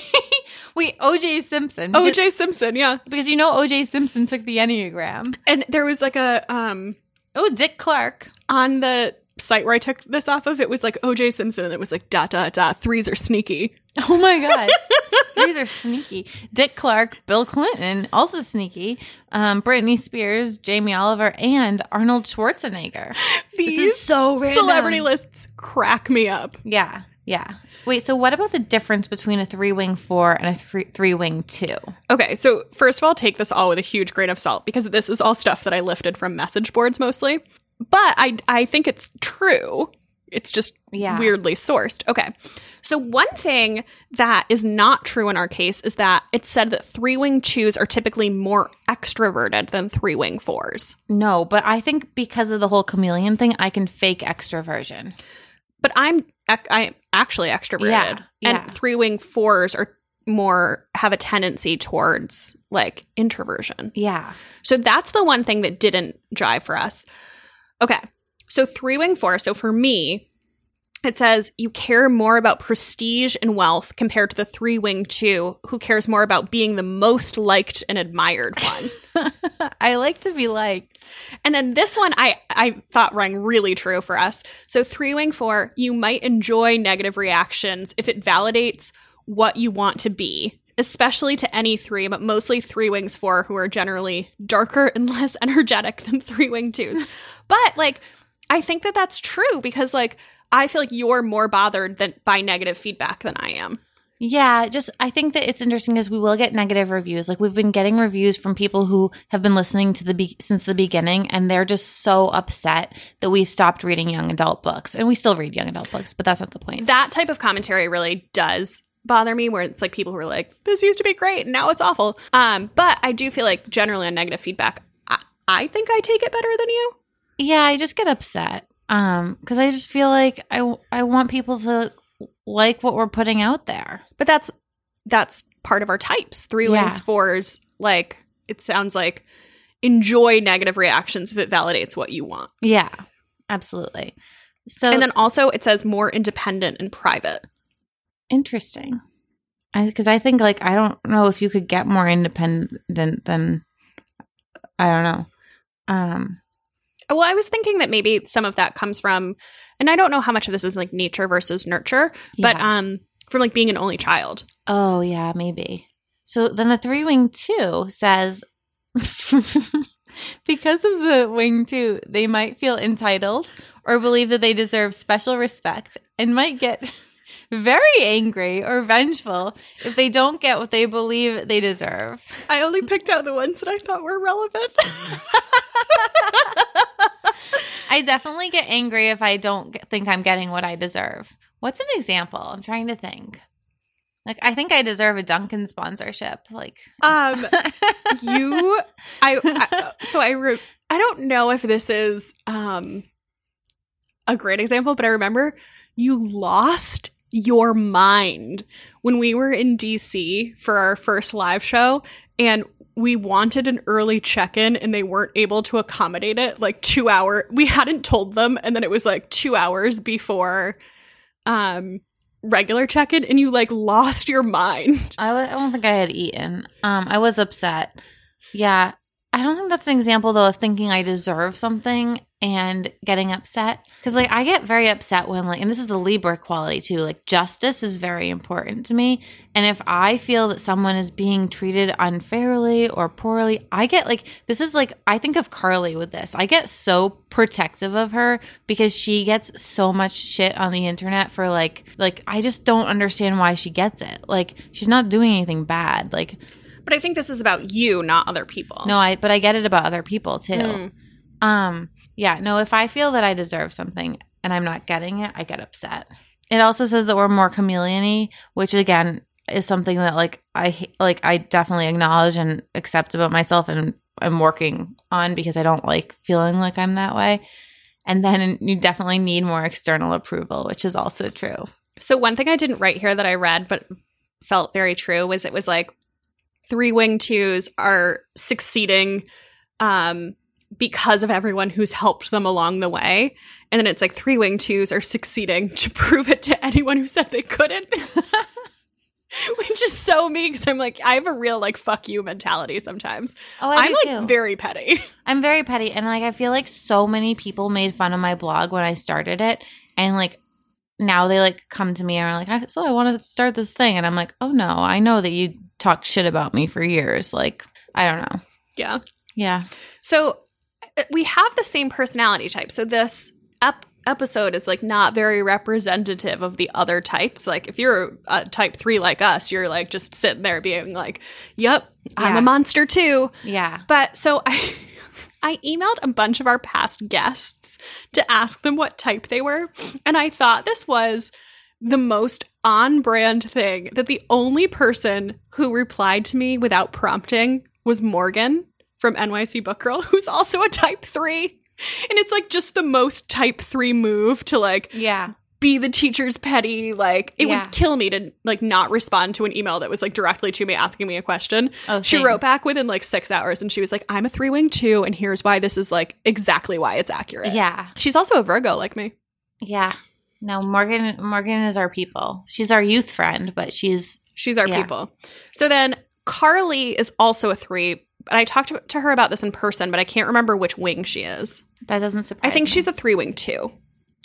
Wait, OJ Simpson. Because, OJ Simpson, yeah. because you know OJ Simpson took the Enneagram. And there was like a um Oh, Dick Clark. on the site where I took this off of, it was like OJ Simpson, and it was like dot dot dot. Threes are sneaky. Oh my God. These are sneaky. Dick Clark, Bill Clinton, also sneaky. Um, Britney Spears, Jamie Oliver, and Arnold Schwarzenegger. These is so random. celebrity lists crack me up. Yeah, yeah. Wait, so what about the difference between a three wing four and a three, three wing two? Okay, so first of all, take this all with a huge grain of salt because this is all stuff that I lifted from message boards mostly. But I I think it's true. It's just Yeah. weirdly sourced. Okay. So one thing that is not true in our case is that it's said that three wing twos are typically more extroverted than three wing fours. No, but I think because of the whole chameleon thing, I can fake extroversion. But I'm ec- I'm actually extroverted, Yeah, yeah. and three wing fours are more have a tendency towards like introversion. Yeah. So that's the one thing that didn't jive for us. Okay. So three wing four. So for me, it says you care more about prestige and wealth compared to the three wing two, who cares more about being the most liked and admired one. I like to be liked. and then this one I I thought rang really true for us. So three wing four, you might enjoy negative reactions if it validates what you want to be. Especially to any three, but mostly three wings four, who are generally darker and less energetic than three wing twos. But like, I think that that's true because like I feel like you're more bothered than by negative feedback than I am. Yeah, just I think that it's interesting because we will get negative reviews. Like we've been getting reviews from people who have been listening to the be- since the beginning, and they're just so upset that we stopped reading young adult books, and we still read young adult books, but that's not the point. That type of commentary really does bother me where it's like people who are like this used to be great and now it's awful um but i do feel like generally on negative feedback i, I think i take it better than you yeah, I just get upset um because I just feel like I I want people to like what we're putting out there. but that's that's part of our types three Yeah. wings fours like it sounds like enjoy negative reactions if it validates what you want Yeah, absolutely. So and then also it says more independent and private interesting. I because I think like I don't know if you could get more independent than I don't know. Um well i was thinking that maybe some of that comes from and i don't know how much of this is like nature versus nurture but um from like being an only child oh yeah, maybe. So then the three wing two says because of the wing two, they might feel entitled or believe that they deserve special respect and might get very angry or vengeful if they don't get what they believe they deserve. i only picked out the ones that i thought were relevant I definitely get angry if I don't think I'm getting what I deserve. What's an example? I'm trying to think. Like I think I deserve a Dunkin' sponsorship. Like um you I, I so i re- i don't know if this is um a great example but i remember you lost your mind when we were in dc for our first live show and we wanted an early check-in and they weren't able to accommodate it like two hour we hadn't told them and then it was like two hours before um regular check-in and you like lost your mind I don't think I had eaten. Um, I was upset. Yeah, I don't think that's an example though of thinking I deserve something and getting upset. Because like I get very upset when like, and this is the Libra quality too. Like justice is very important to me, and if I feel that someone is being treated unfairly or poorly, I get like this is like I think of Carly with this. I get so protective of her because she gets so much shit on the internet for like like I just don't understand why she gets it. Like she's not doing anything bad. Like but i think this is about you not other people no, I but I get it about other people too. Mm. Um yeah, no, if I feel that I deserve something and I'm not getting it, I get upset. It also says that we're more chameleon-y, which again is something that like I like I definitely acknowledge and accept about myself and I'm working on because I don't like feeling like I'm that way. And then you definitely need more external approval, which is also true. So one thing I didn't write here that I read but felt very true was it was like three wing twos are succeeding um because of everyone who's helped them along the way. And then it's like three wing twos are succeeding to prove it to anyone who said they couldn't. Which is so me because I'm like, I have a real like fuck you mentality sometimes. Oh, I I'm do like too. very petty. I'm very petty and like I feel like so many people made fun of my blog when I started it and like now they like come to me and are like I, so I want to start this thing and I'm like oh no I know that you talk shit about me for years like I don't know Yeah. yeah So we have the same personality type. So this ep- episode is like not very representative of the other types. Like if you're a type three like us, you're like just sitting there being like, "Yep, I'm Yeah. a monster too." yeah But so I. I emailed a bunch of our past guests to ask them what type they were, and I thought this was the most on brand thing that the only person who replied to me without prompting was Morgan from NYC Book Girl, who's also a type three. And it's like just the most type three move to like yeah be the teacher's petty. Like it Yeah. would kill me to like not respond to an email that was like directly to me asking me a question. Oh, She same. wrote back within like six hours and she was like, I'm a three wing two, and here's why this is like exactly why it's accurate. Yeah. She's also a Virgo like me. Yeah. No, Morgan Morgan is our people. She's our youth friend, but she's She's our Yeah. people. So then Carly is also a three. And I talked to, her about this in person, but I can't remember which wing she is. that doesn't surprise I think me. she's a three wing two.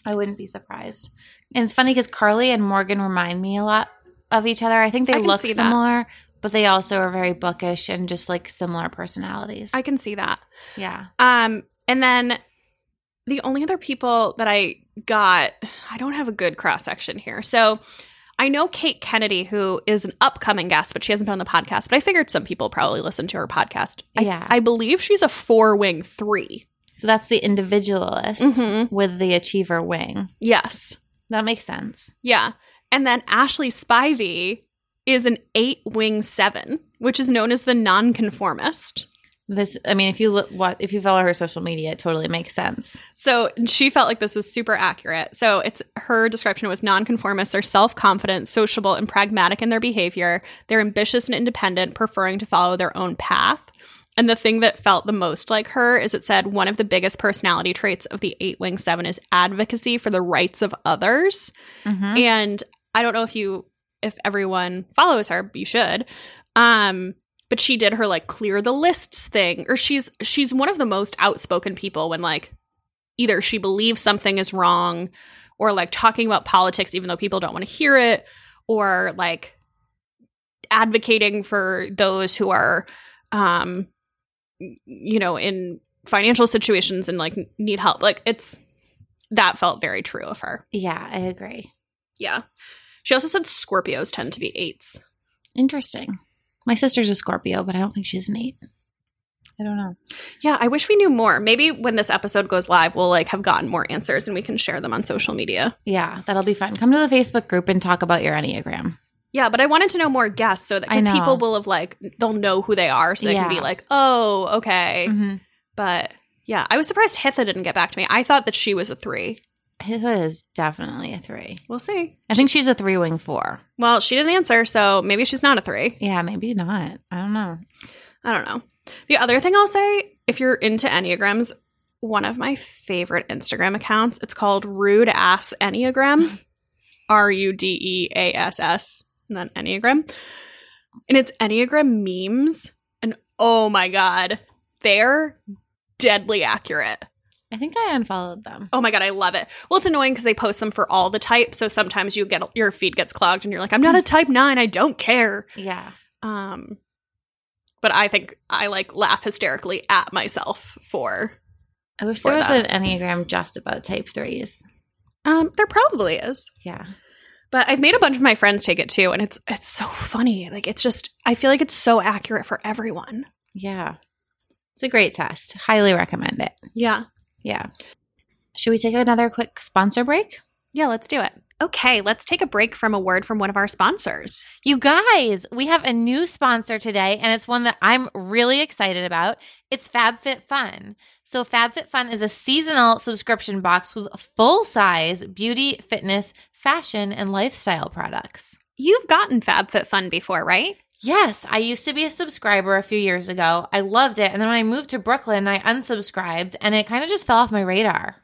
I wouldn't be surprised. And it's funny because Carly and Morgan remind me a lot of each other. I think they I look see that. similar, but they also are very bookish and just like similar personalities. I can see that. yeah. Um, and then the only other people that I got, I don't have a good cross section here. So I know Kate Kennedy, who is an upcoming guest, but she hasn't been on the podcast. But I figured some people probably listen to her podcast. I, Yeah. I believe she's a four wing three. So that's the individualist Mhm. with the achiever wing. Yes. That makes sense. Yeah. And then Ashley Spivey is an eight wing seven, which is known as the nonconformist. This, I mean, if you look, what if you follow her social media, it totally makes sense. So she felt like this was super accurate. So it's her description was nonconformists are self-confident, sociable, and pragmatic in their behavior. They're ambitious and independent, preferring to follow their own path. And the thing that felt the most like her is it said one of the biggest personality traits of the eight wing seven is advocacy for the rights of others. Mhm. And I don't know if you if everyone follows her, you should. Um but she did her like clear the lists thing or she's she's one of the most outspoken people when like either she believes something is wrong or like talking about politics even though people don't want to hear it or like advocating for those who are um you know in financial situations and like need help like it's that felt very true of her Yeah, I agree. yeah. She also said Scorpios tend to be eights. Interesting. My sister's a Scorpio, but I don't think she's an eight. I don't know. Yeah, I wish we knew more. Maybe when this episode goes live, we'll like have gotten more answers and we can share them on social media. Yeah, that'll be fun. Come to the Facebook group and talk about your Enneagram. Yeah, but I wanted to know more guests so that because people will have like they'll know who they are, so they can be like, oh, okay. Mm-hmm. But yeah, I was surprised Hitha didn't get back to me. I thought that she was a three. Hitha is definitely a three. We'll see. I think she's a three wing four. Well, she didn't answer, so maybe she's not a three. Yeah, maybe not. I don't know. I don't know. The other thing I'll say, if you're into Enneagrams, one of my favorite Instagram accounts, it's called Rude Ass Enneagram. R U D E A S S, and then Enneagram. And it's Enneagram memes. And oh my God, they're deadly accurate. I think I unfollowed them. Oh my God, I love it. Well, it's annoying because they post them for all the types. So sometimes you get your feed gets clogged and you're like, I'm not a type nine. I don't care. Yeah. Um, but I think I like laugh hysterically at myself for. I wish For there was that. an Enneagram just about type threes. Um, there probably is, Yeah. but I've made a bunch of my friends take it too, and it's it's so funny. Like it's just I feel like it's so accurate for everyone. Yeah. It's a great test. Highly recommend it. Yeah, Yeah. Should we take another quick sponsor break? yeah. Let's do it. Okay, let's take a break from a word from one of our sponsors. You guys, we have a new sponsor today, and it's one that I'm really excited about. It's FabFitFun. So, FabFitFun is a seasonal subscription box with full size beauty, fitness, fashion, and lifestyle products. You've gotten FabFitFun before, right? Yes, I used to be a subscriber a few years ago. I loved it. And then when I moved to Brooklyn, I unsubscribed and it kind of just fell off my radar.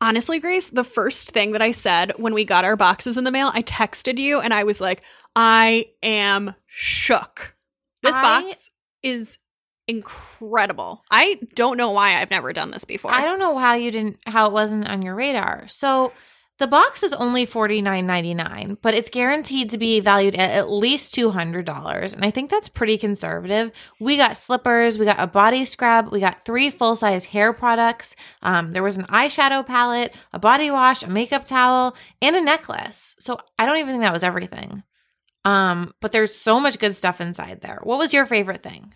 Honestly, Grace, the first thing that I said when we got our boxes in the mail, I texted you and I was like, I am shook. This I- box is incredible. I don't know why I've never done this before. I don't know how you didn't how it wasn't on your radar. So the box is only $49.99, but it's guaranteed to be valued at at least $200. And I think that's pretty conservative. We got slippers, we got a body scrub, we got three full size hair products. Um, there was an eyeshadow palette, a body wash, a makeup towel, and a necklace. So I don't even think that was everything. Um, but there's so much good stuff inside there. What was your favorite thing?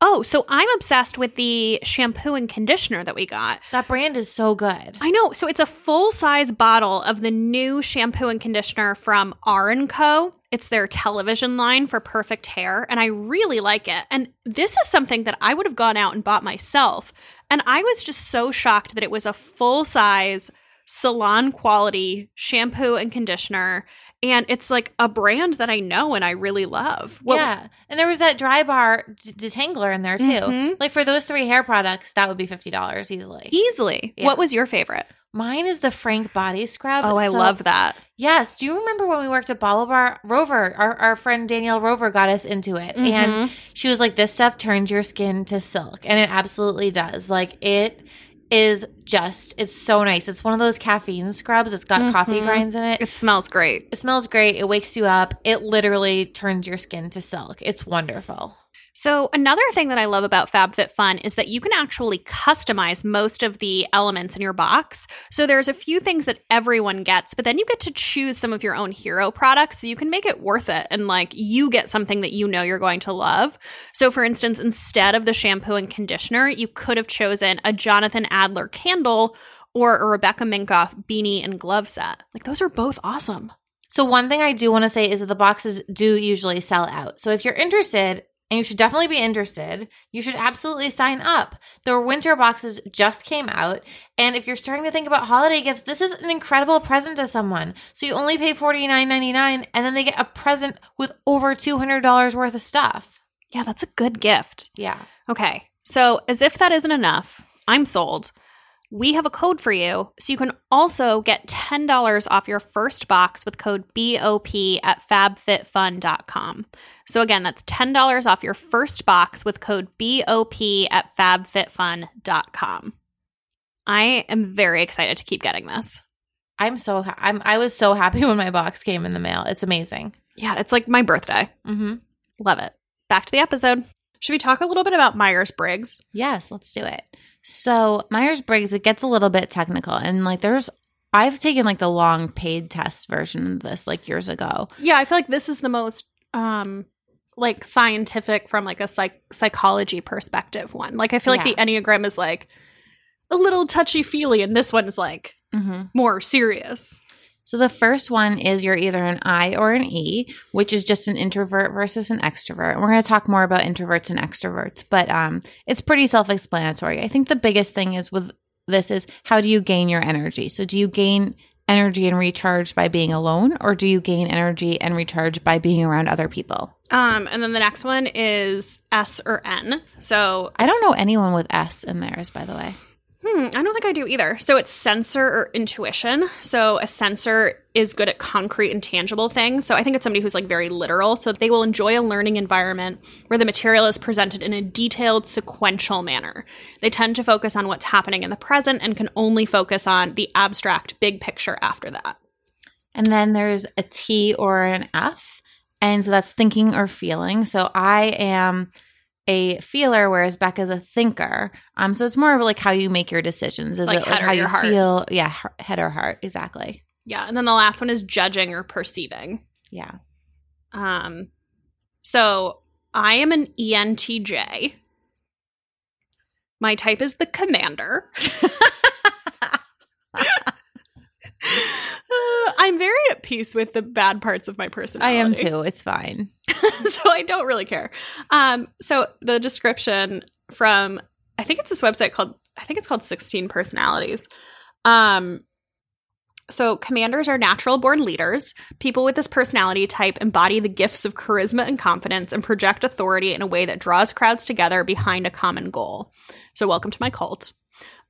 Oh, so I'm obsessed with the shampoo and conditioner that we got. That brand is so good. I know. So it's a full size bottle of the new shampoo and conditioner from R & Co. It's their television line for perfect hair, and I really like it. And this is something that I would have gone out and bought myself. And I was just so shocked that it was a full size salon quality shampoo and conditioner. And it's like a brand that I know and I really love. What- yeah. And there was that Drybar d- detangler in there too. Mhm. Like for those three hair products, that would be $50 easily. Easily. Yeah. What was your favorite? Mine is the Frank body scrub. Oh, I So- love that. Yes. Do you remember when we worked at BaubleBar? Rover, our, our friend Danielle Rover got us into it. And Mhm. she was like, this stuff turns your skin to silk. And it absolutely does. Like it is just, it's so nice. It's one of those caffeine scrubs. It's got coffee Mhm. grinds in it. It smells great. It smells great. It wakes you up. It literally turns your skin to silk. It's wonderful. So, another thing that I love about FabFitFun is that you can actually customize most of the elements in your box. So, there's a few things that everyone gets, but then you get to choose some of your own hero products so you can make it worth it and like you get something that you know you're going to love. So, for instance, instead of the shampoo and conditioner, you could have chosen a Jonathan Adler candle or a Rebecca Minkoff beanie and glove set. Like, those are both awesome. So one thing I do want to say is that the boxes do usually sell out. So if you're interested, and you should definitely be interested, you should absolutely sign up. The winter boxes just came out, and if you're starting to think about holiday gifts, this is an incredible present to someone. So you only pay $49.99 and then they get a present with over $200 worth of stuff. Yeah, that's a good gift. Yeah. Okay. So, as if that isn't enough, I'm sold. We have a code for you. So, you can also get $10 off your first box with code BOP at fabfitfun.com. So, again, that's $10 off your first box with code BOP at fabfitfun.com. I am very excited to keep getting this. I'm so ha- I'm I was so happy when my box came in the mail. It's amazing. Yeah, it's like my birthday. Mm-hmm. Love it. Back to the episode. Should we talk a little bit about Myers Briggs? Yes, let's do it. So Myers Briggs, it gets a little bit technical, and like there's, I've taken like the long paid test version of this like years ago. Yeah, I feel like this is the most um like scientific from like a psych- psychology perspective one. Like I feel like Yeah. the Enneagram is like a little touchy-feely and this one's like Mm-hmm. more serious. So the first one is you're either an I or an E, which is just an introvert versus an extrovert. And we're going to talk more about introverts and extroverts, but um, it's pretty self-explanatory. I think the biggest thing is with this is how do you gain your energy? So do you gain energy and recharge by being alone, or do you gain energy and recharge by being around other people? Um and then the next one is S or N. So I don't know anyone with S in theirs, by the way. Hmm, I don't think I do either. So it's sensor or intuition. So a sensor is good at concrete and tangible things. So I think it's somebody who's like very literal. So they will enjoy a learning environment where the material is presented in a detailed, sequential manner. They tend to focus on what's happening in the present and can only focus on the abstract big picture after that. And then there's a T or an F. And so that's thinking or feeling. So I am a feeler, whereas Becca's a thinker. Um, so it's more of like how you make your decisions. Is Like it like how your you heart. feel? Yeah, he- head or heart. Exactly. Yeah. And then the last one is judging or perceiving. Yeah. Um, so I am an ENTJ. My type is the commander. Uh, I'm very at peace with the bad parts of my personality. I am too. It's fine. so I don't really care. Um, so the description from I think it's this website called I think it's called 16 Personalities. Um, so commanders are natural born leaders. People with this personality type embody the gifts of charisma and confidence and project authority in a way that draws crowds together behind a common goal. So welcome to my cult.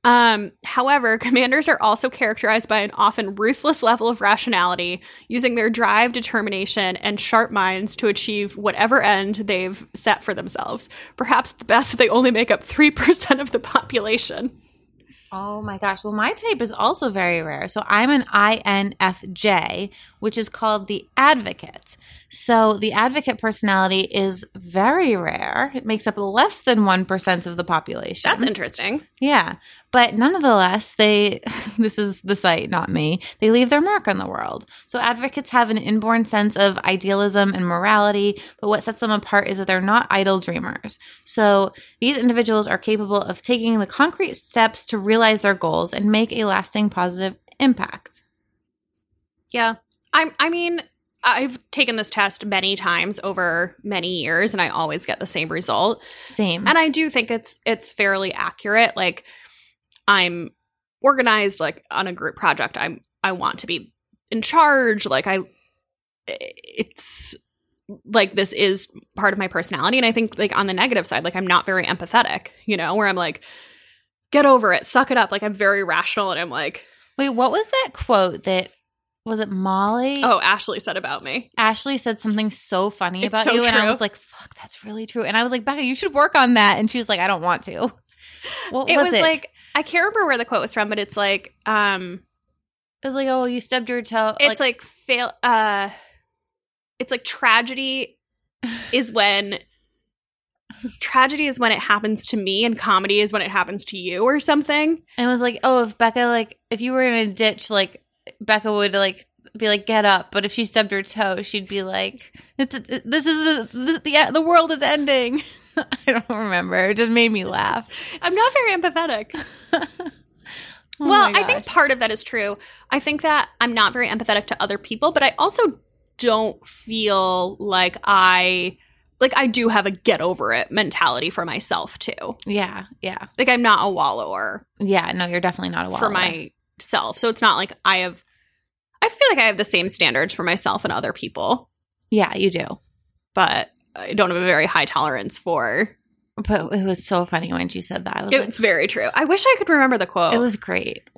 Um, however, commanders are also characterized by an often ruthless level of rationality, using their drive, determination, and sharp minds to achieve whatever end they've set for themselves. Perhaps it's best that they only make up 3% of the population. Oh my gosh. Well, my type is also very rare. So I'm an INFJ, which is called the advocate. So the advocate personality is very rare. It makes up less than 1% of the population. That's interesting. Yeah. But nonetheless, they, this is the site, not me, they leave their mark on the world. So advocates have an inborn sense of idealism and morality, but what sets them apart is that they're not idle dreamers. So these individuals are capable of taking the concrete steps to realize their goals and make a lasting positive impact. Yeah. I'm I mean, I've taken this test many times over many years and I always get the same result. Same. And I do think it's it's fairly accurate. Like I'm organized like on a group project i'm i want to be in charge like i it's like this is part of my personality and i think like on the negative side like i'm not very empathetic you know where i'm like get over it suck it up like i'm very rational and i'm like Wait, what was that quote that was it Molly? oh ashley said about me Ashley said something so funny It's about so you, and I was like, "Fuck, that's really true." And I was like, "Becca, you should work on that." And she was like, "I don't want to." What it was, was, it? like i can't remember where the quote was from but it's like um it was like, "Oh, you stubbed your toe." it's like, fail uh it's like tragedy is when tragedy is when it happens to me and comedy is when it happens to you or something and it was like, "Oh, if Becca like if you were in a ditch, like Becca would like be like, "Get up," but if she stubbed her toe, she'd be like, "It's this is this, the the world is ending." I don't remember. It just made me laugh. i'm not very empathetic Oh well i think part of that is true i think that i'm not very empathetic to other people but i also don't feel like i like i do have a get over it mentality for myself too yeah, yeah, like i'm not a wallower yeah. No, you're definitely not a wallower for myself. So it's not like I have I feel like I have the same standards for myself and other people, yeah, you do. but I don't have a very high tolerance for But it was so funny when you said that. I was like, It's very true. I wish I could remember the quote. It was great.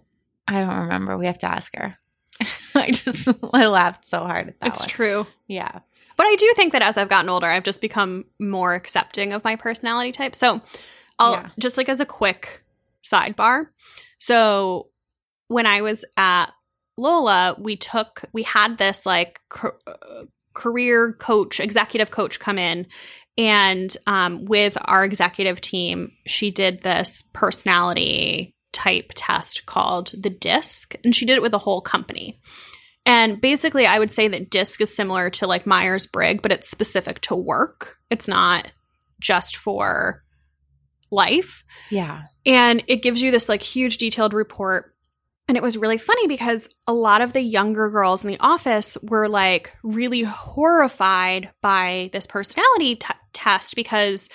I don't remember. We have to ask her. I just I laughed so hard at that it's one. true. Yeah. But I do think that as I've gotten older, I've just become more accepting of my personality type. So I'll Yeah. just like as a quick sidebar. So when I was at Lola, we took we had this like ca- uh, career coach, executive coach come in and um, with our executive team, she did this personality type test called the DISC, and she did it with the whole company. And basically, I would say that DISC is similar to like Myers Briggs, but it's specific to work. It's not just for life. Yeah. And it gives you this like huge detailed report. And it was really funny because a lot of the younger girls in the office were like really horrified by this personality t- test because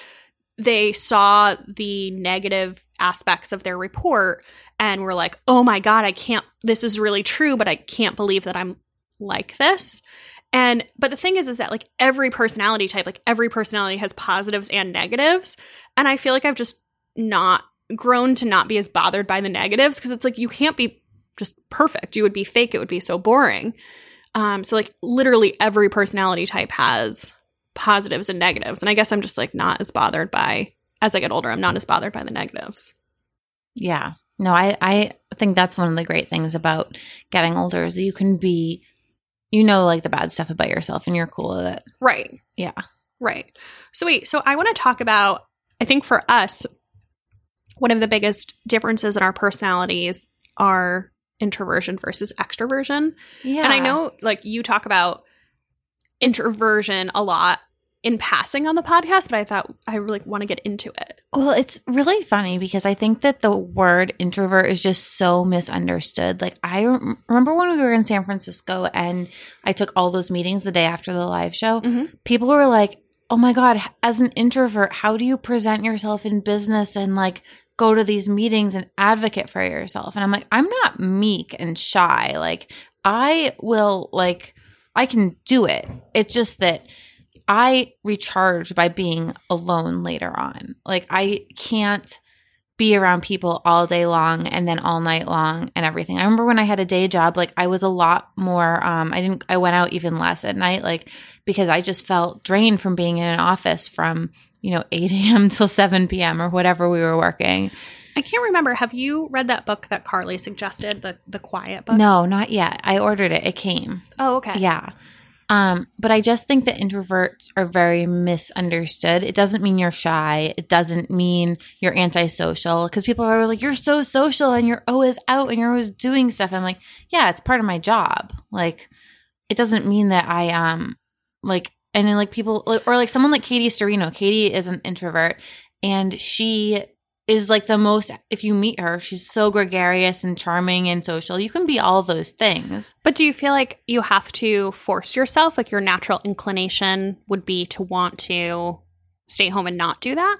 they saw the negative aspects of their report and were like, oh my God, I can't, this is really true, but I can't believe that I'm like this. And, but the thing is, is that like every personality type, like every personality has positives and negatives. And I feel like I've just not grown to not be as bothered by the negatives because it's like you can't be perfect. You would be fake. It would be so boring. Um, so like literally every personality type has positives and negatives. And I guess I'm just like not as bothered by as I get older, I'm not as bothered by the negatives. Yeah. No, I, I think that's one of the great things about getting older is that you can be, you know, like the bad stuff about yourself and you're cool with it. Right. Yeah. Right. So wait, so I want to talk about I think for us one of the biggest differences in our personalities are introversion versus extroversion. Yeah. And I know like you talk about introversion a lot in passing on the podcast, but I thought I really want to get into it. Well, it's really funny because I think that the word introvert is just so misunderstood. Like, I rem- remember when we were in San Francisco and I took all those meetings the day after the live show, Mhm. people were like, oh my God, as an introvert, how do you present yourself in business and like go to these meetings and advocate for yourself? And I'm like, I'm not meek and shy. Like, I will, like, I can do it. It's just that I recharge by being alone later on. Like I can't be around people all day long and then all night long and everything. I remember when I had a day job, like I was a lot more um I didn't I went out even less at night, like because I just felt drained from being in an office from, you know, 8 a.m. till 7 p.m. or whatever we were working. I can't remember. Have you read that book that Carly suggested, the the quiet book? No, not yet. I ordered it. It came. Oh, okay. Yeah. Um, but I just think that introverts are very misunderstood. It doesn't mean you're shy. It doesn't mean you're antisocial because people are always like, you're so social and you're always out and you're always doing stuff. I'm like, yeah, it's part of my job. Like, it doesn't mean that I, um, like, and then like people, or like someone like Katie Storino. Katie is an introvert and she is like the most, if you meet her, she's so gregarious and charming and social. You can be all those things. But do you feel like you have to force yourself? Like your natural inclination would be to want to stay home and not do that?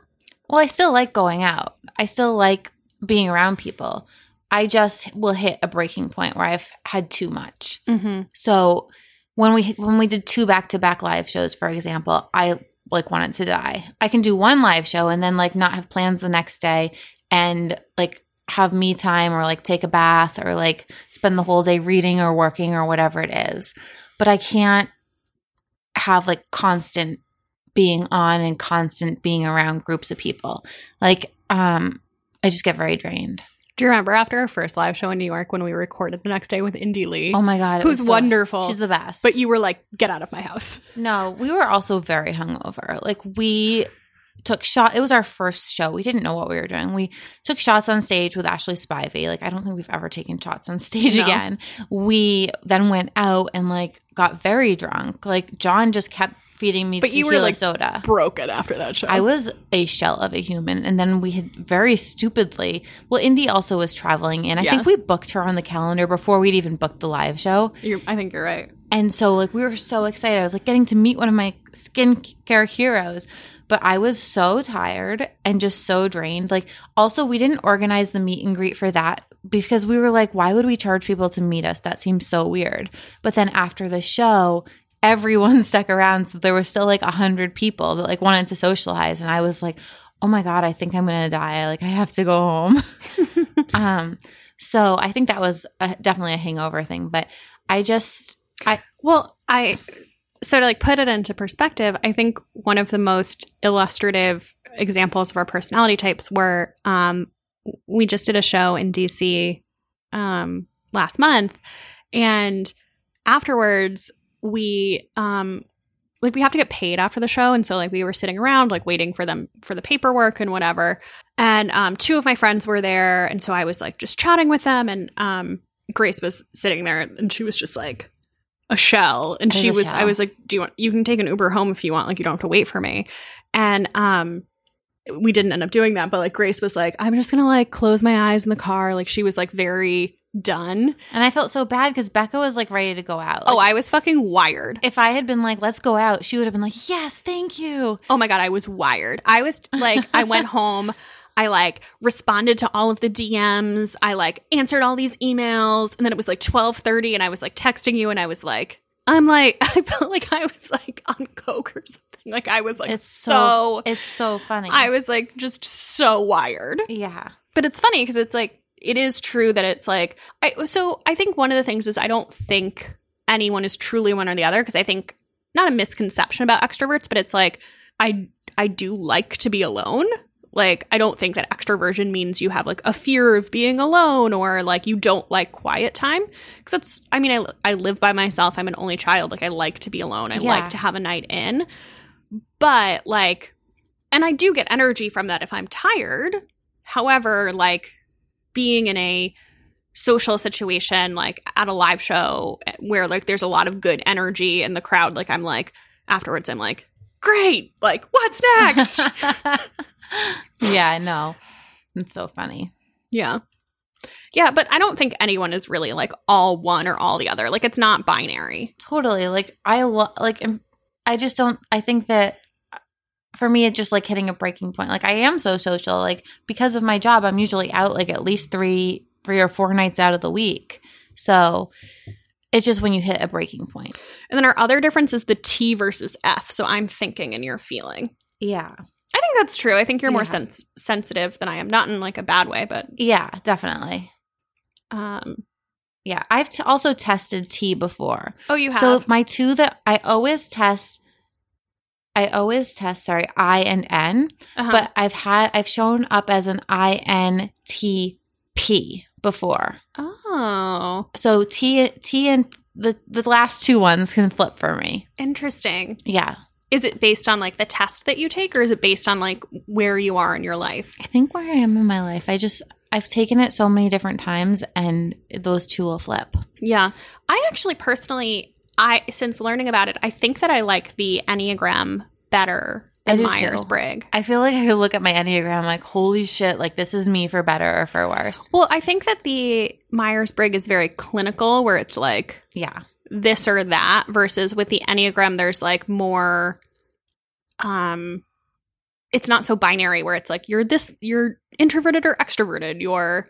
Well, I still like going out. I still like being around people. I just will hit a breaking point where I've had too much. Mm-hmm. So when we when we did two back to back live shows, for example, I like wanted to die. I can do one live show and then like not have plans the next day and like have me time or like take a bath or like spend the whole day reading or working or whatever it is. But I can't have like constant being on and constant being around groups of people. Like um I just get very drained. Do you remember after our first live show in New York when we recorded the next day with Indie Lee? Oh my god, who's so- wonderful. She's the best. but you were like, get out of my house. No, we were also very hungover. Like we took shot. It was our first show. We didn't know what we were doing. We took shots on stage with Ashley Spivey. Like I don't think we've ever taken shots on stage No. again. We then went out and like got very drunk. Like John just kept feeding me But you were, like, soda. Broken after that show. I was a shell of a human. And then we had very stupidly, well, Indie also was traveling. And I Yeah. think we booked her on the calendar before we'd even booked the live show. You're, I think you're right. And so like we were so excited. I was like getting to meet one of my skincare heroes. But I was so tired and just so drained. Like also we didn't organize the meet and greet for that because we were like, why would we charge people to meet us? That seems so weird. But then after the show, everyone stuck around. So there were still like a hundred people that like wanted to socialize. And I was like, oh my God, I think I'm gonna die. Like I have to go home. um, so I think that was a, definitely a hangover thing. But I just I, Well, I so to like put it into perspective, I think one of the most illustrative examples of our personality types were um we just did a show in DC um last month and afterwards we um like we have to get paid after the show. And so like we were sitting around like waiting for them for the paperwork and whatever. And um two of my friends were there. And so I was like just chatting with them. And um Grace was sitting there and she was just like a shell. And she was shell. I was like do you want you can take an Uber home if you want. Like you don't have to wait for me. And um we didn't end up doing that. But like Grace was like I'm just going to like close my eyes in the car. Like she was like very done and I felt so bad because Becca was like ready to go out. oh I was fucking wired if I had been like, let's go out, she would have been like, yes, thank you. Oh my god, I was wired. I was like I went home, I like responded to all of the DMs, I like answered all these emails, and then it was like 12:30 and I was like texting you and I was like I'm like I felt like I was like on coke or something. Like I was like It's so, so, it's so funny. I was like just so wired. yeah. But it's funny because it's like it is true that it's like I so I think one of the things is I don't think anyone is truly one or the other because I think not a misconception about extroverts, but it's like I I do like to be alone. Like I don't think that extroversion means you have like a fear of being alone or like you don't like quiet time because that's I mean I I live by myself. I'm an only child. Like I like to be alone. I Yeah. like to have a night in. But like and I do get energy from that if I'm tired. However, like being in a social situation like at a live show where like there's a lot of good energy in the crowd like I'm like afterwards I'm like great! Like what's next? Yeah, i know. It's so funny. yeah. Yeah but I don't think anyone is really like all one or all the other. Like it's not binary. Totally. Like I lo- like I just don't I think that for me it's just like hitting a breaking point. Like I am so social like because of my job I'm usually out like at least 3 3 or 4 nights out of the week. So it's just when you hit a breaking point. and then our other difference is the T versus F so I'm thinking and you're feeling Yeah. I think that's true I think you're more sens- sensitive than I am not in like a bad way but Yeah, definitely. um Yeah, I've t- also tested T before. oh you have So my two that I always test I always test, sorry, I and N, Uh-huh. but I've had I've shown up as an I N T P before. oh So T T and the the last two ones can flip for me. interesting Yeah. is it based on like the test that you take or is it based on like where you are in your life I think where I am in my life, I just I've taken it so many different times and those two will flip. yeah i actually personally i since learning about it i think that i like the enneagram better than myers-briggs I feel like I could look at my Enneagram like, holy shit, like this is me for better or for worse. well i think that the myers-briggs is very clinical where it's like Yeah. this or that versus with the enneagram there's like more um it's not so binary where it's like you're this you're introverted or extroverted you're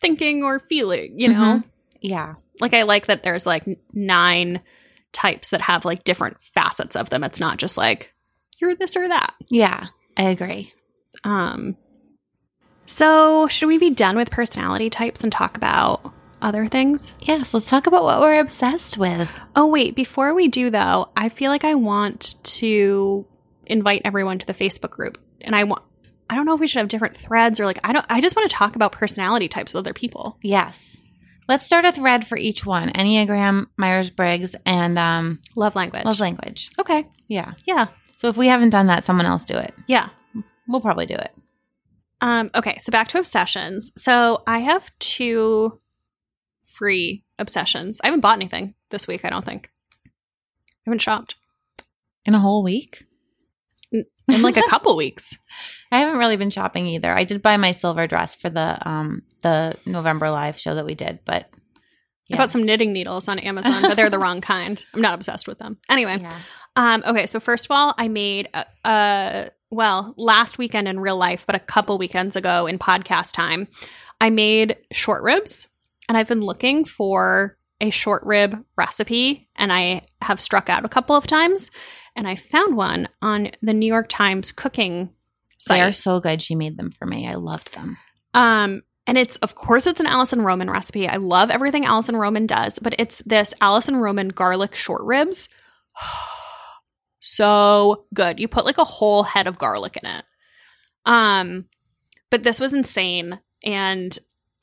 thinking or feeling, you know? Yeah. Like I like that there's like nine types that have like different facets of them. It's not just like you're this or that. Yeah. I agree. Um so should we be done with personality types and talk about other things? Yes. Let's talk about what we're obsessed with. Oh wait, before we do though, I feel like I want to invite everyone to the Facebook group. And I want I don't know if we should have different threads or like I don't I just want to talk about personality types with other people. Yes. Let's start a thread for each one Enneagram, Myers Briggs, and um, Love language. love language. Okay. Yeah. Yeah. So if we haven't done that, someone else do it. Yeah. We'll probably do it. Um, okay, so back to obsessions. So I have two free obsessions. I haven't bought anything this week, I don't think. I haven't shopped In a whole week? in like a couple weeks. I haven't really been shopping either. I did buy my silver dress for the um the November live show that we did, but I bought some knitting needles on Amazon, but they're the wrong kind. I'm not obsessed with them. Anyway, Yeah. um, okay, so first of all, I made a, a well, last weekend in real life, but a couple weekends ago in podcast time, I made short ribs, and I've been looking for a short rib recipe, and I have struck out a couple of times, and I found one on the New York Times cooking They are so good. She made them for me. I loved them. Um, and it's of course it's an Alison Roman recipe. I love everything Alison Roman does, but it's this Alison Roman garlic short ribs. so good. You put like a whole head of garlic in it. Um, but this was insane, and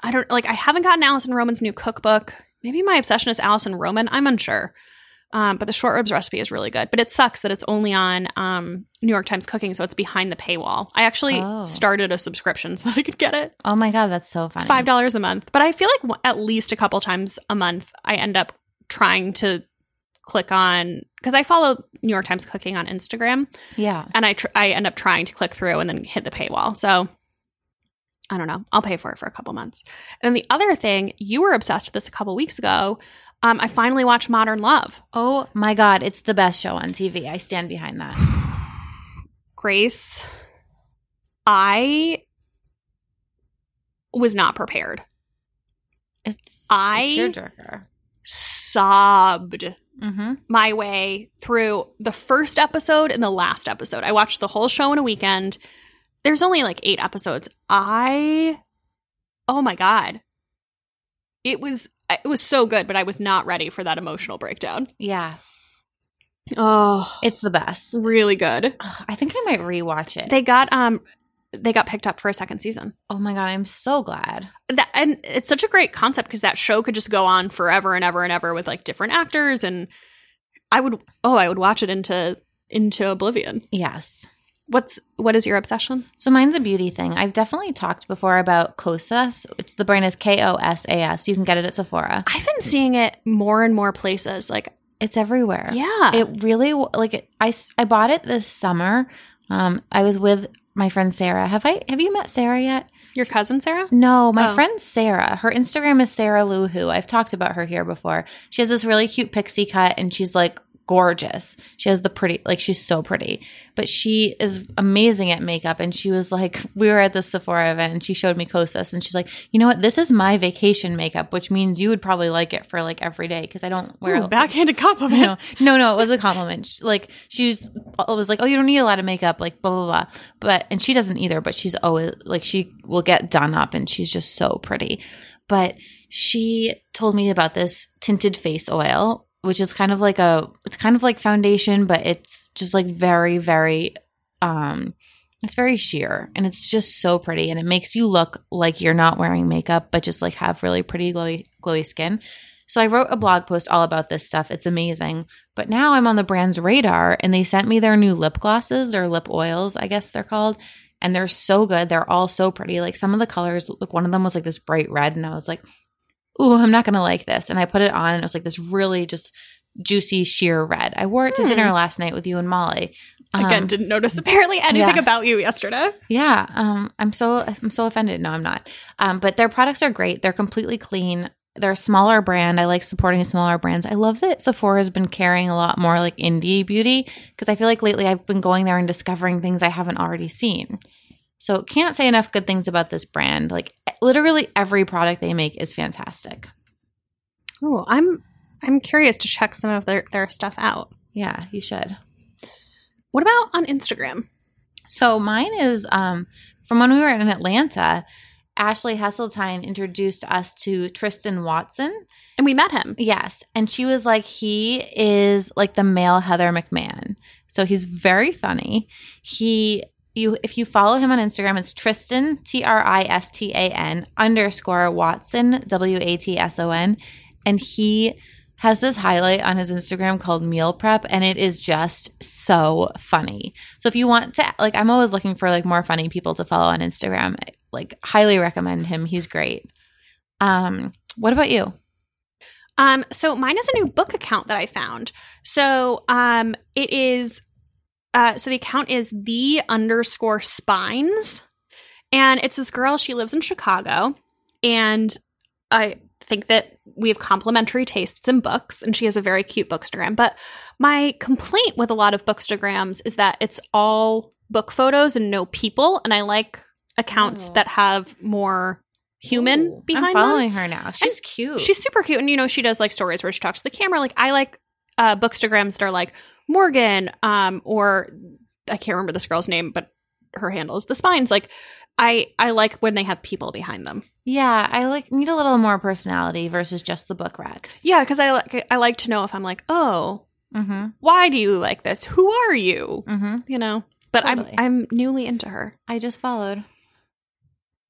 I don't like. I haven't gotten Alison Roman's new cookbook. Maybe my obsession is Alison Roman. I'm unsure. Um, but the short ribs recipe is really good. But it sucks that it's only on um, New York Times Cooking, so it's behind the paywall. I actually Oh. started a subscription so that I could get it. Oh my god, that's so funny. It's five dollars a month, but I feel like at least a couple times a month I end up trying to click on because I follow New York Times Cooking on Instagram, Yeah. and I tr- I end up trying to click through and then hit the paywall. So I don't know. I'll pay for it for a couple months. And the other thing, you were obsessed with this a couple weeks ago. Um, I finally watched Modern Love. Oh my god, it's the best show on TV. I stand behind that. Grace, I was not prepared. It's I- it's. Sobbed Mm-hmm. my way through the first episode and the last episode. I watched the whole show in a weekend. There's only like eight episodes. I, oh my god, it was it was so good, but I was not ready for that emotional breakdown. Yeah, Oh, it's the best. really good. I think I might rewatch it. They got um, they got picked up for a second season. oh my god, I'm so glad. That and it's such a great concept because that show could just go on forever and ever and ever with like different actors and I would oh I would watch it into into oblivion. Yes. What's what is your obsession? So mine's a beauty thing. I've definitely talked before about Kosas. It's the brand is K O S A S. You can get it at Sephora. I've been seeing it more and more places. Like, It's everywhere. yeah, It really like it, I bought it this summer. Um, I was with my friend Sarah. Have I have you met Sarah yet? your cousin Sarah. No, my Oh. friend Sarah. Her Instagram is Sarah Luhu. I've talked about her here before. She has this really cute pixie cut and she's like gorgeous. She has the pretty like she's so pretty. But she is amazing at makeup and she was like we were at the Sephora event and she showed me Kosas and she's like, "You know what? This is my vacation makeup, which means you would probably like it for like every day because I don't wear Ooh, backhanded compliment. no, no, no, it was a compliment. She- Like she was, it uh, was like, oh, you don't need a lot of makeup, like blah blah blah. But and she doesn't either. But she's always like she will get done up, and she's just so pretty. But she told me about this tinted face oil, which is kind of like a, it's kind of like foundation, but it's just like very very, um, it's very sheer, and it's just so pretty, and it makes you look like you're not wearing makeup, but just like have really pretty glowy glowy skin. So I wrote a blog post all about this stuff. It's amazing. But now I'm on the brand's radar and they sent me their new lip glosses, their lip oils, I guess they're called. And they're so good. They're all so pretty. Like some of the colors, like one of them was like this bright red. And I was like, ooh, I'm not going to like this. And I put it on and it was like this really just juicy, sheer red. I wore it to Hmm. dinner last night with you and Molly. Again, Um, didn't notice apparently anything yeah. about you yesterday. yeah, um, I'm so I'm so offended. No, I'm not. Um, but their products are great. They're completely clean. They're a smaller brand. I like supporting smaller brands. I love that Sephora has been carrying a lot more like indie beauty because I feel like lately I've been going there and discovering things I haven't already seen. So can't say enough good things about this brand. Like literally every product they make is fantastic. Oh, I'm I'm curious to check some of their, their stuff out. Yeah, you should. What about on Instagram? So mine is um, from when we were in Atlanta. Ashley Hesseltine introduced us to Tristan Watson. And we met him. Yes. And she was like, he is like the male Heather McMahon. So he's very funny. He you if you follow him on Instagram, it's Tristan T R I S T A N underscore Watson W A T S O N, and he has this highlight on his Instagram called meal prep and it is just so funny. So if you want to like I'm always looking for like more funny people to follow on Instagram. Like highly recommend him. He's great. Um what about you? Um so mine is a new book account that I found. So um it is uh so the account is the underscore spines. And it's this girl she lives in Chicago. And I think that we have complementary tastes in books and she has a very cute bookstagram. But my complaint with a lot of bookstagrams is that it's all book photos and no people. And i like accounts Oh. that have more human Ooh, behind I'm them. following her now. She's cute. she's super cute. And you know she does like stories where she talks to the camera. Like i like uh bookstagrams that are like morgan um or i can't remember this girl's name but her handle is the spines like i i like when they have people behind them yeah, I like need a little more personality versus just the book racks. yeah because i like i like to know if i'm like oh Mm-hmm. why do you like this who are you Mm-hmm. you know but Totally. i'm i'm newly into her I just followed.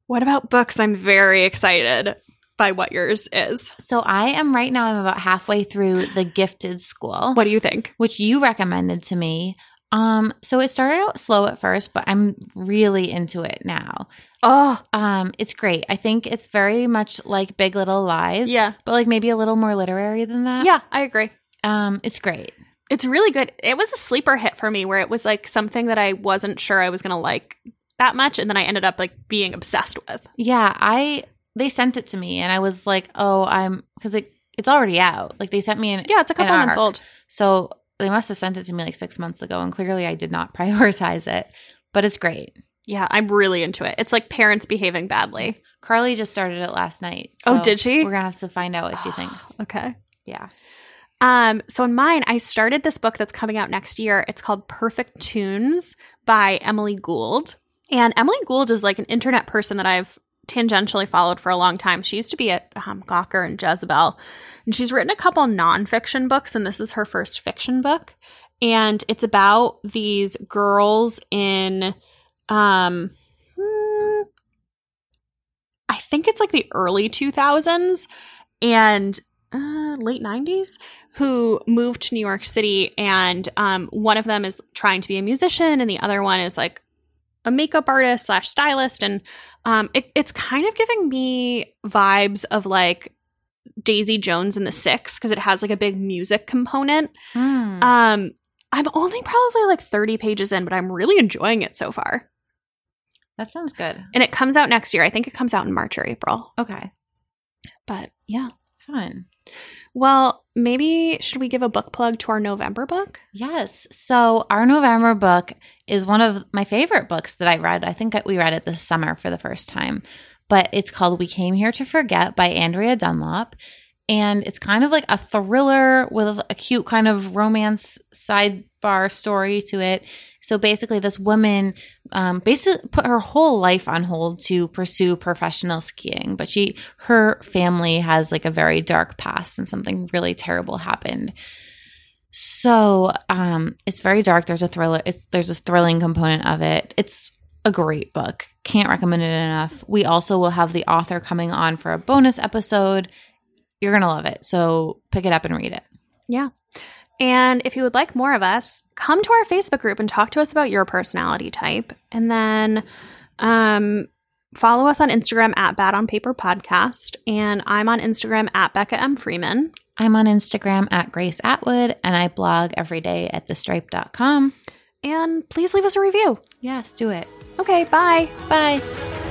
what about books i'm very excited by what yours is So I am right now I'm about halfway through the gifted school. what do you think which you recommended to me. Um, so it started out slow at first, but I'm really into it now. oh Um, it's great. I think it's very much like Big Little Lies, yeah but like maybe a little more literary than that. yeah i agree Um, it's great. it's really good it was a sleeper hit for me where it was like something that i wasn't sure i was gonna like that much and then i ended up like being obsessed with Yeah, I they sent it to me and I was like, oh, I'm because it it's already out. Like they sent me an yeah it's a couple months arc. old so they must have sent it to me like six months ago, and clearly I did not prioritize it. But it's great. yeah i'm really into it it's like parents behaving badly Carly just started it last night. Oh, did she? We're gonna have to find out what she thinks. okay Yeah. Um, so in mine, I started this book that's coming out next year. It's called Perfect Tunes by Emily Gould. And Emily Gould is like an internet person that I've tangentially followed for a long time. She used to be at um, Gawker and Jezebel. And she's written a couple nonfiction books, and this is her first fiction book. And it's about these girls in um hmm, I think it's like the early 2000s and uh, late 90s who moved to New York City. And um, one of them is trying to be a musician, and the other one is like a makeup artist slash stylist. And um, it, it's kind of giving me vibes of like Daisy Jones and the Six because it has like a big music component. Hmm. Um, I'm only probably like 30 pages in, but I'm really enjoying it so far. that sounds good. And it comes out next year. I think it comes out in March or April. Okay. But yeah. Fun. Well, maybe should we give a book plug to our November book? Yes. So our November book is one of my favorite books that I read. I think we read it this summer for the first time, but it's called We Came Here to Forget by Andrea Dunlop. And it's kind of like a thriller with a cute kind of romance sidebar story to it. So basically, this woman um, basically put her whole life on hold to pursue professional skiing, but she, her family has like a very dark past and something really terrible happened. So um, it's very dark. There's a thriller. It's there's a thrilling component of it. It's a great book. Can't recommend it enough. We also will have the author coming on for a bonus episode. You're gonna love it. So pick it up and read it. Yeah. And if you would like more of us, come to our Facebook group and talk to us about your personality type. And then um, follow us on Instagram at Bad on Paper Podcast. And I'm on Instagram at Becca M. Freeman. I'm on Instagram at Grace Atwood and I blog every day at thestripe.com. And please leave us a review. Yes, do it. Okay, bye. Bye.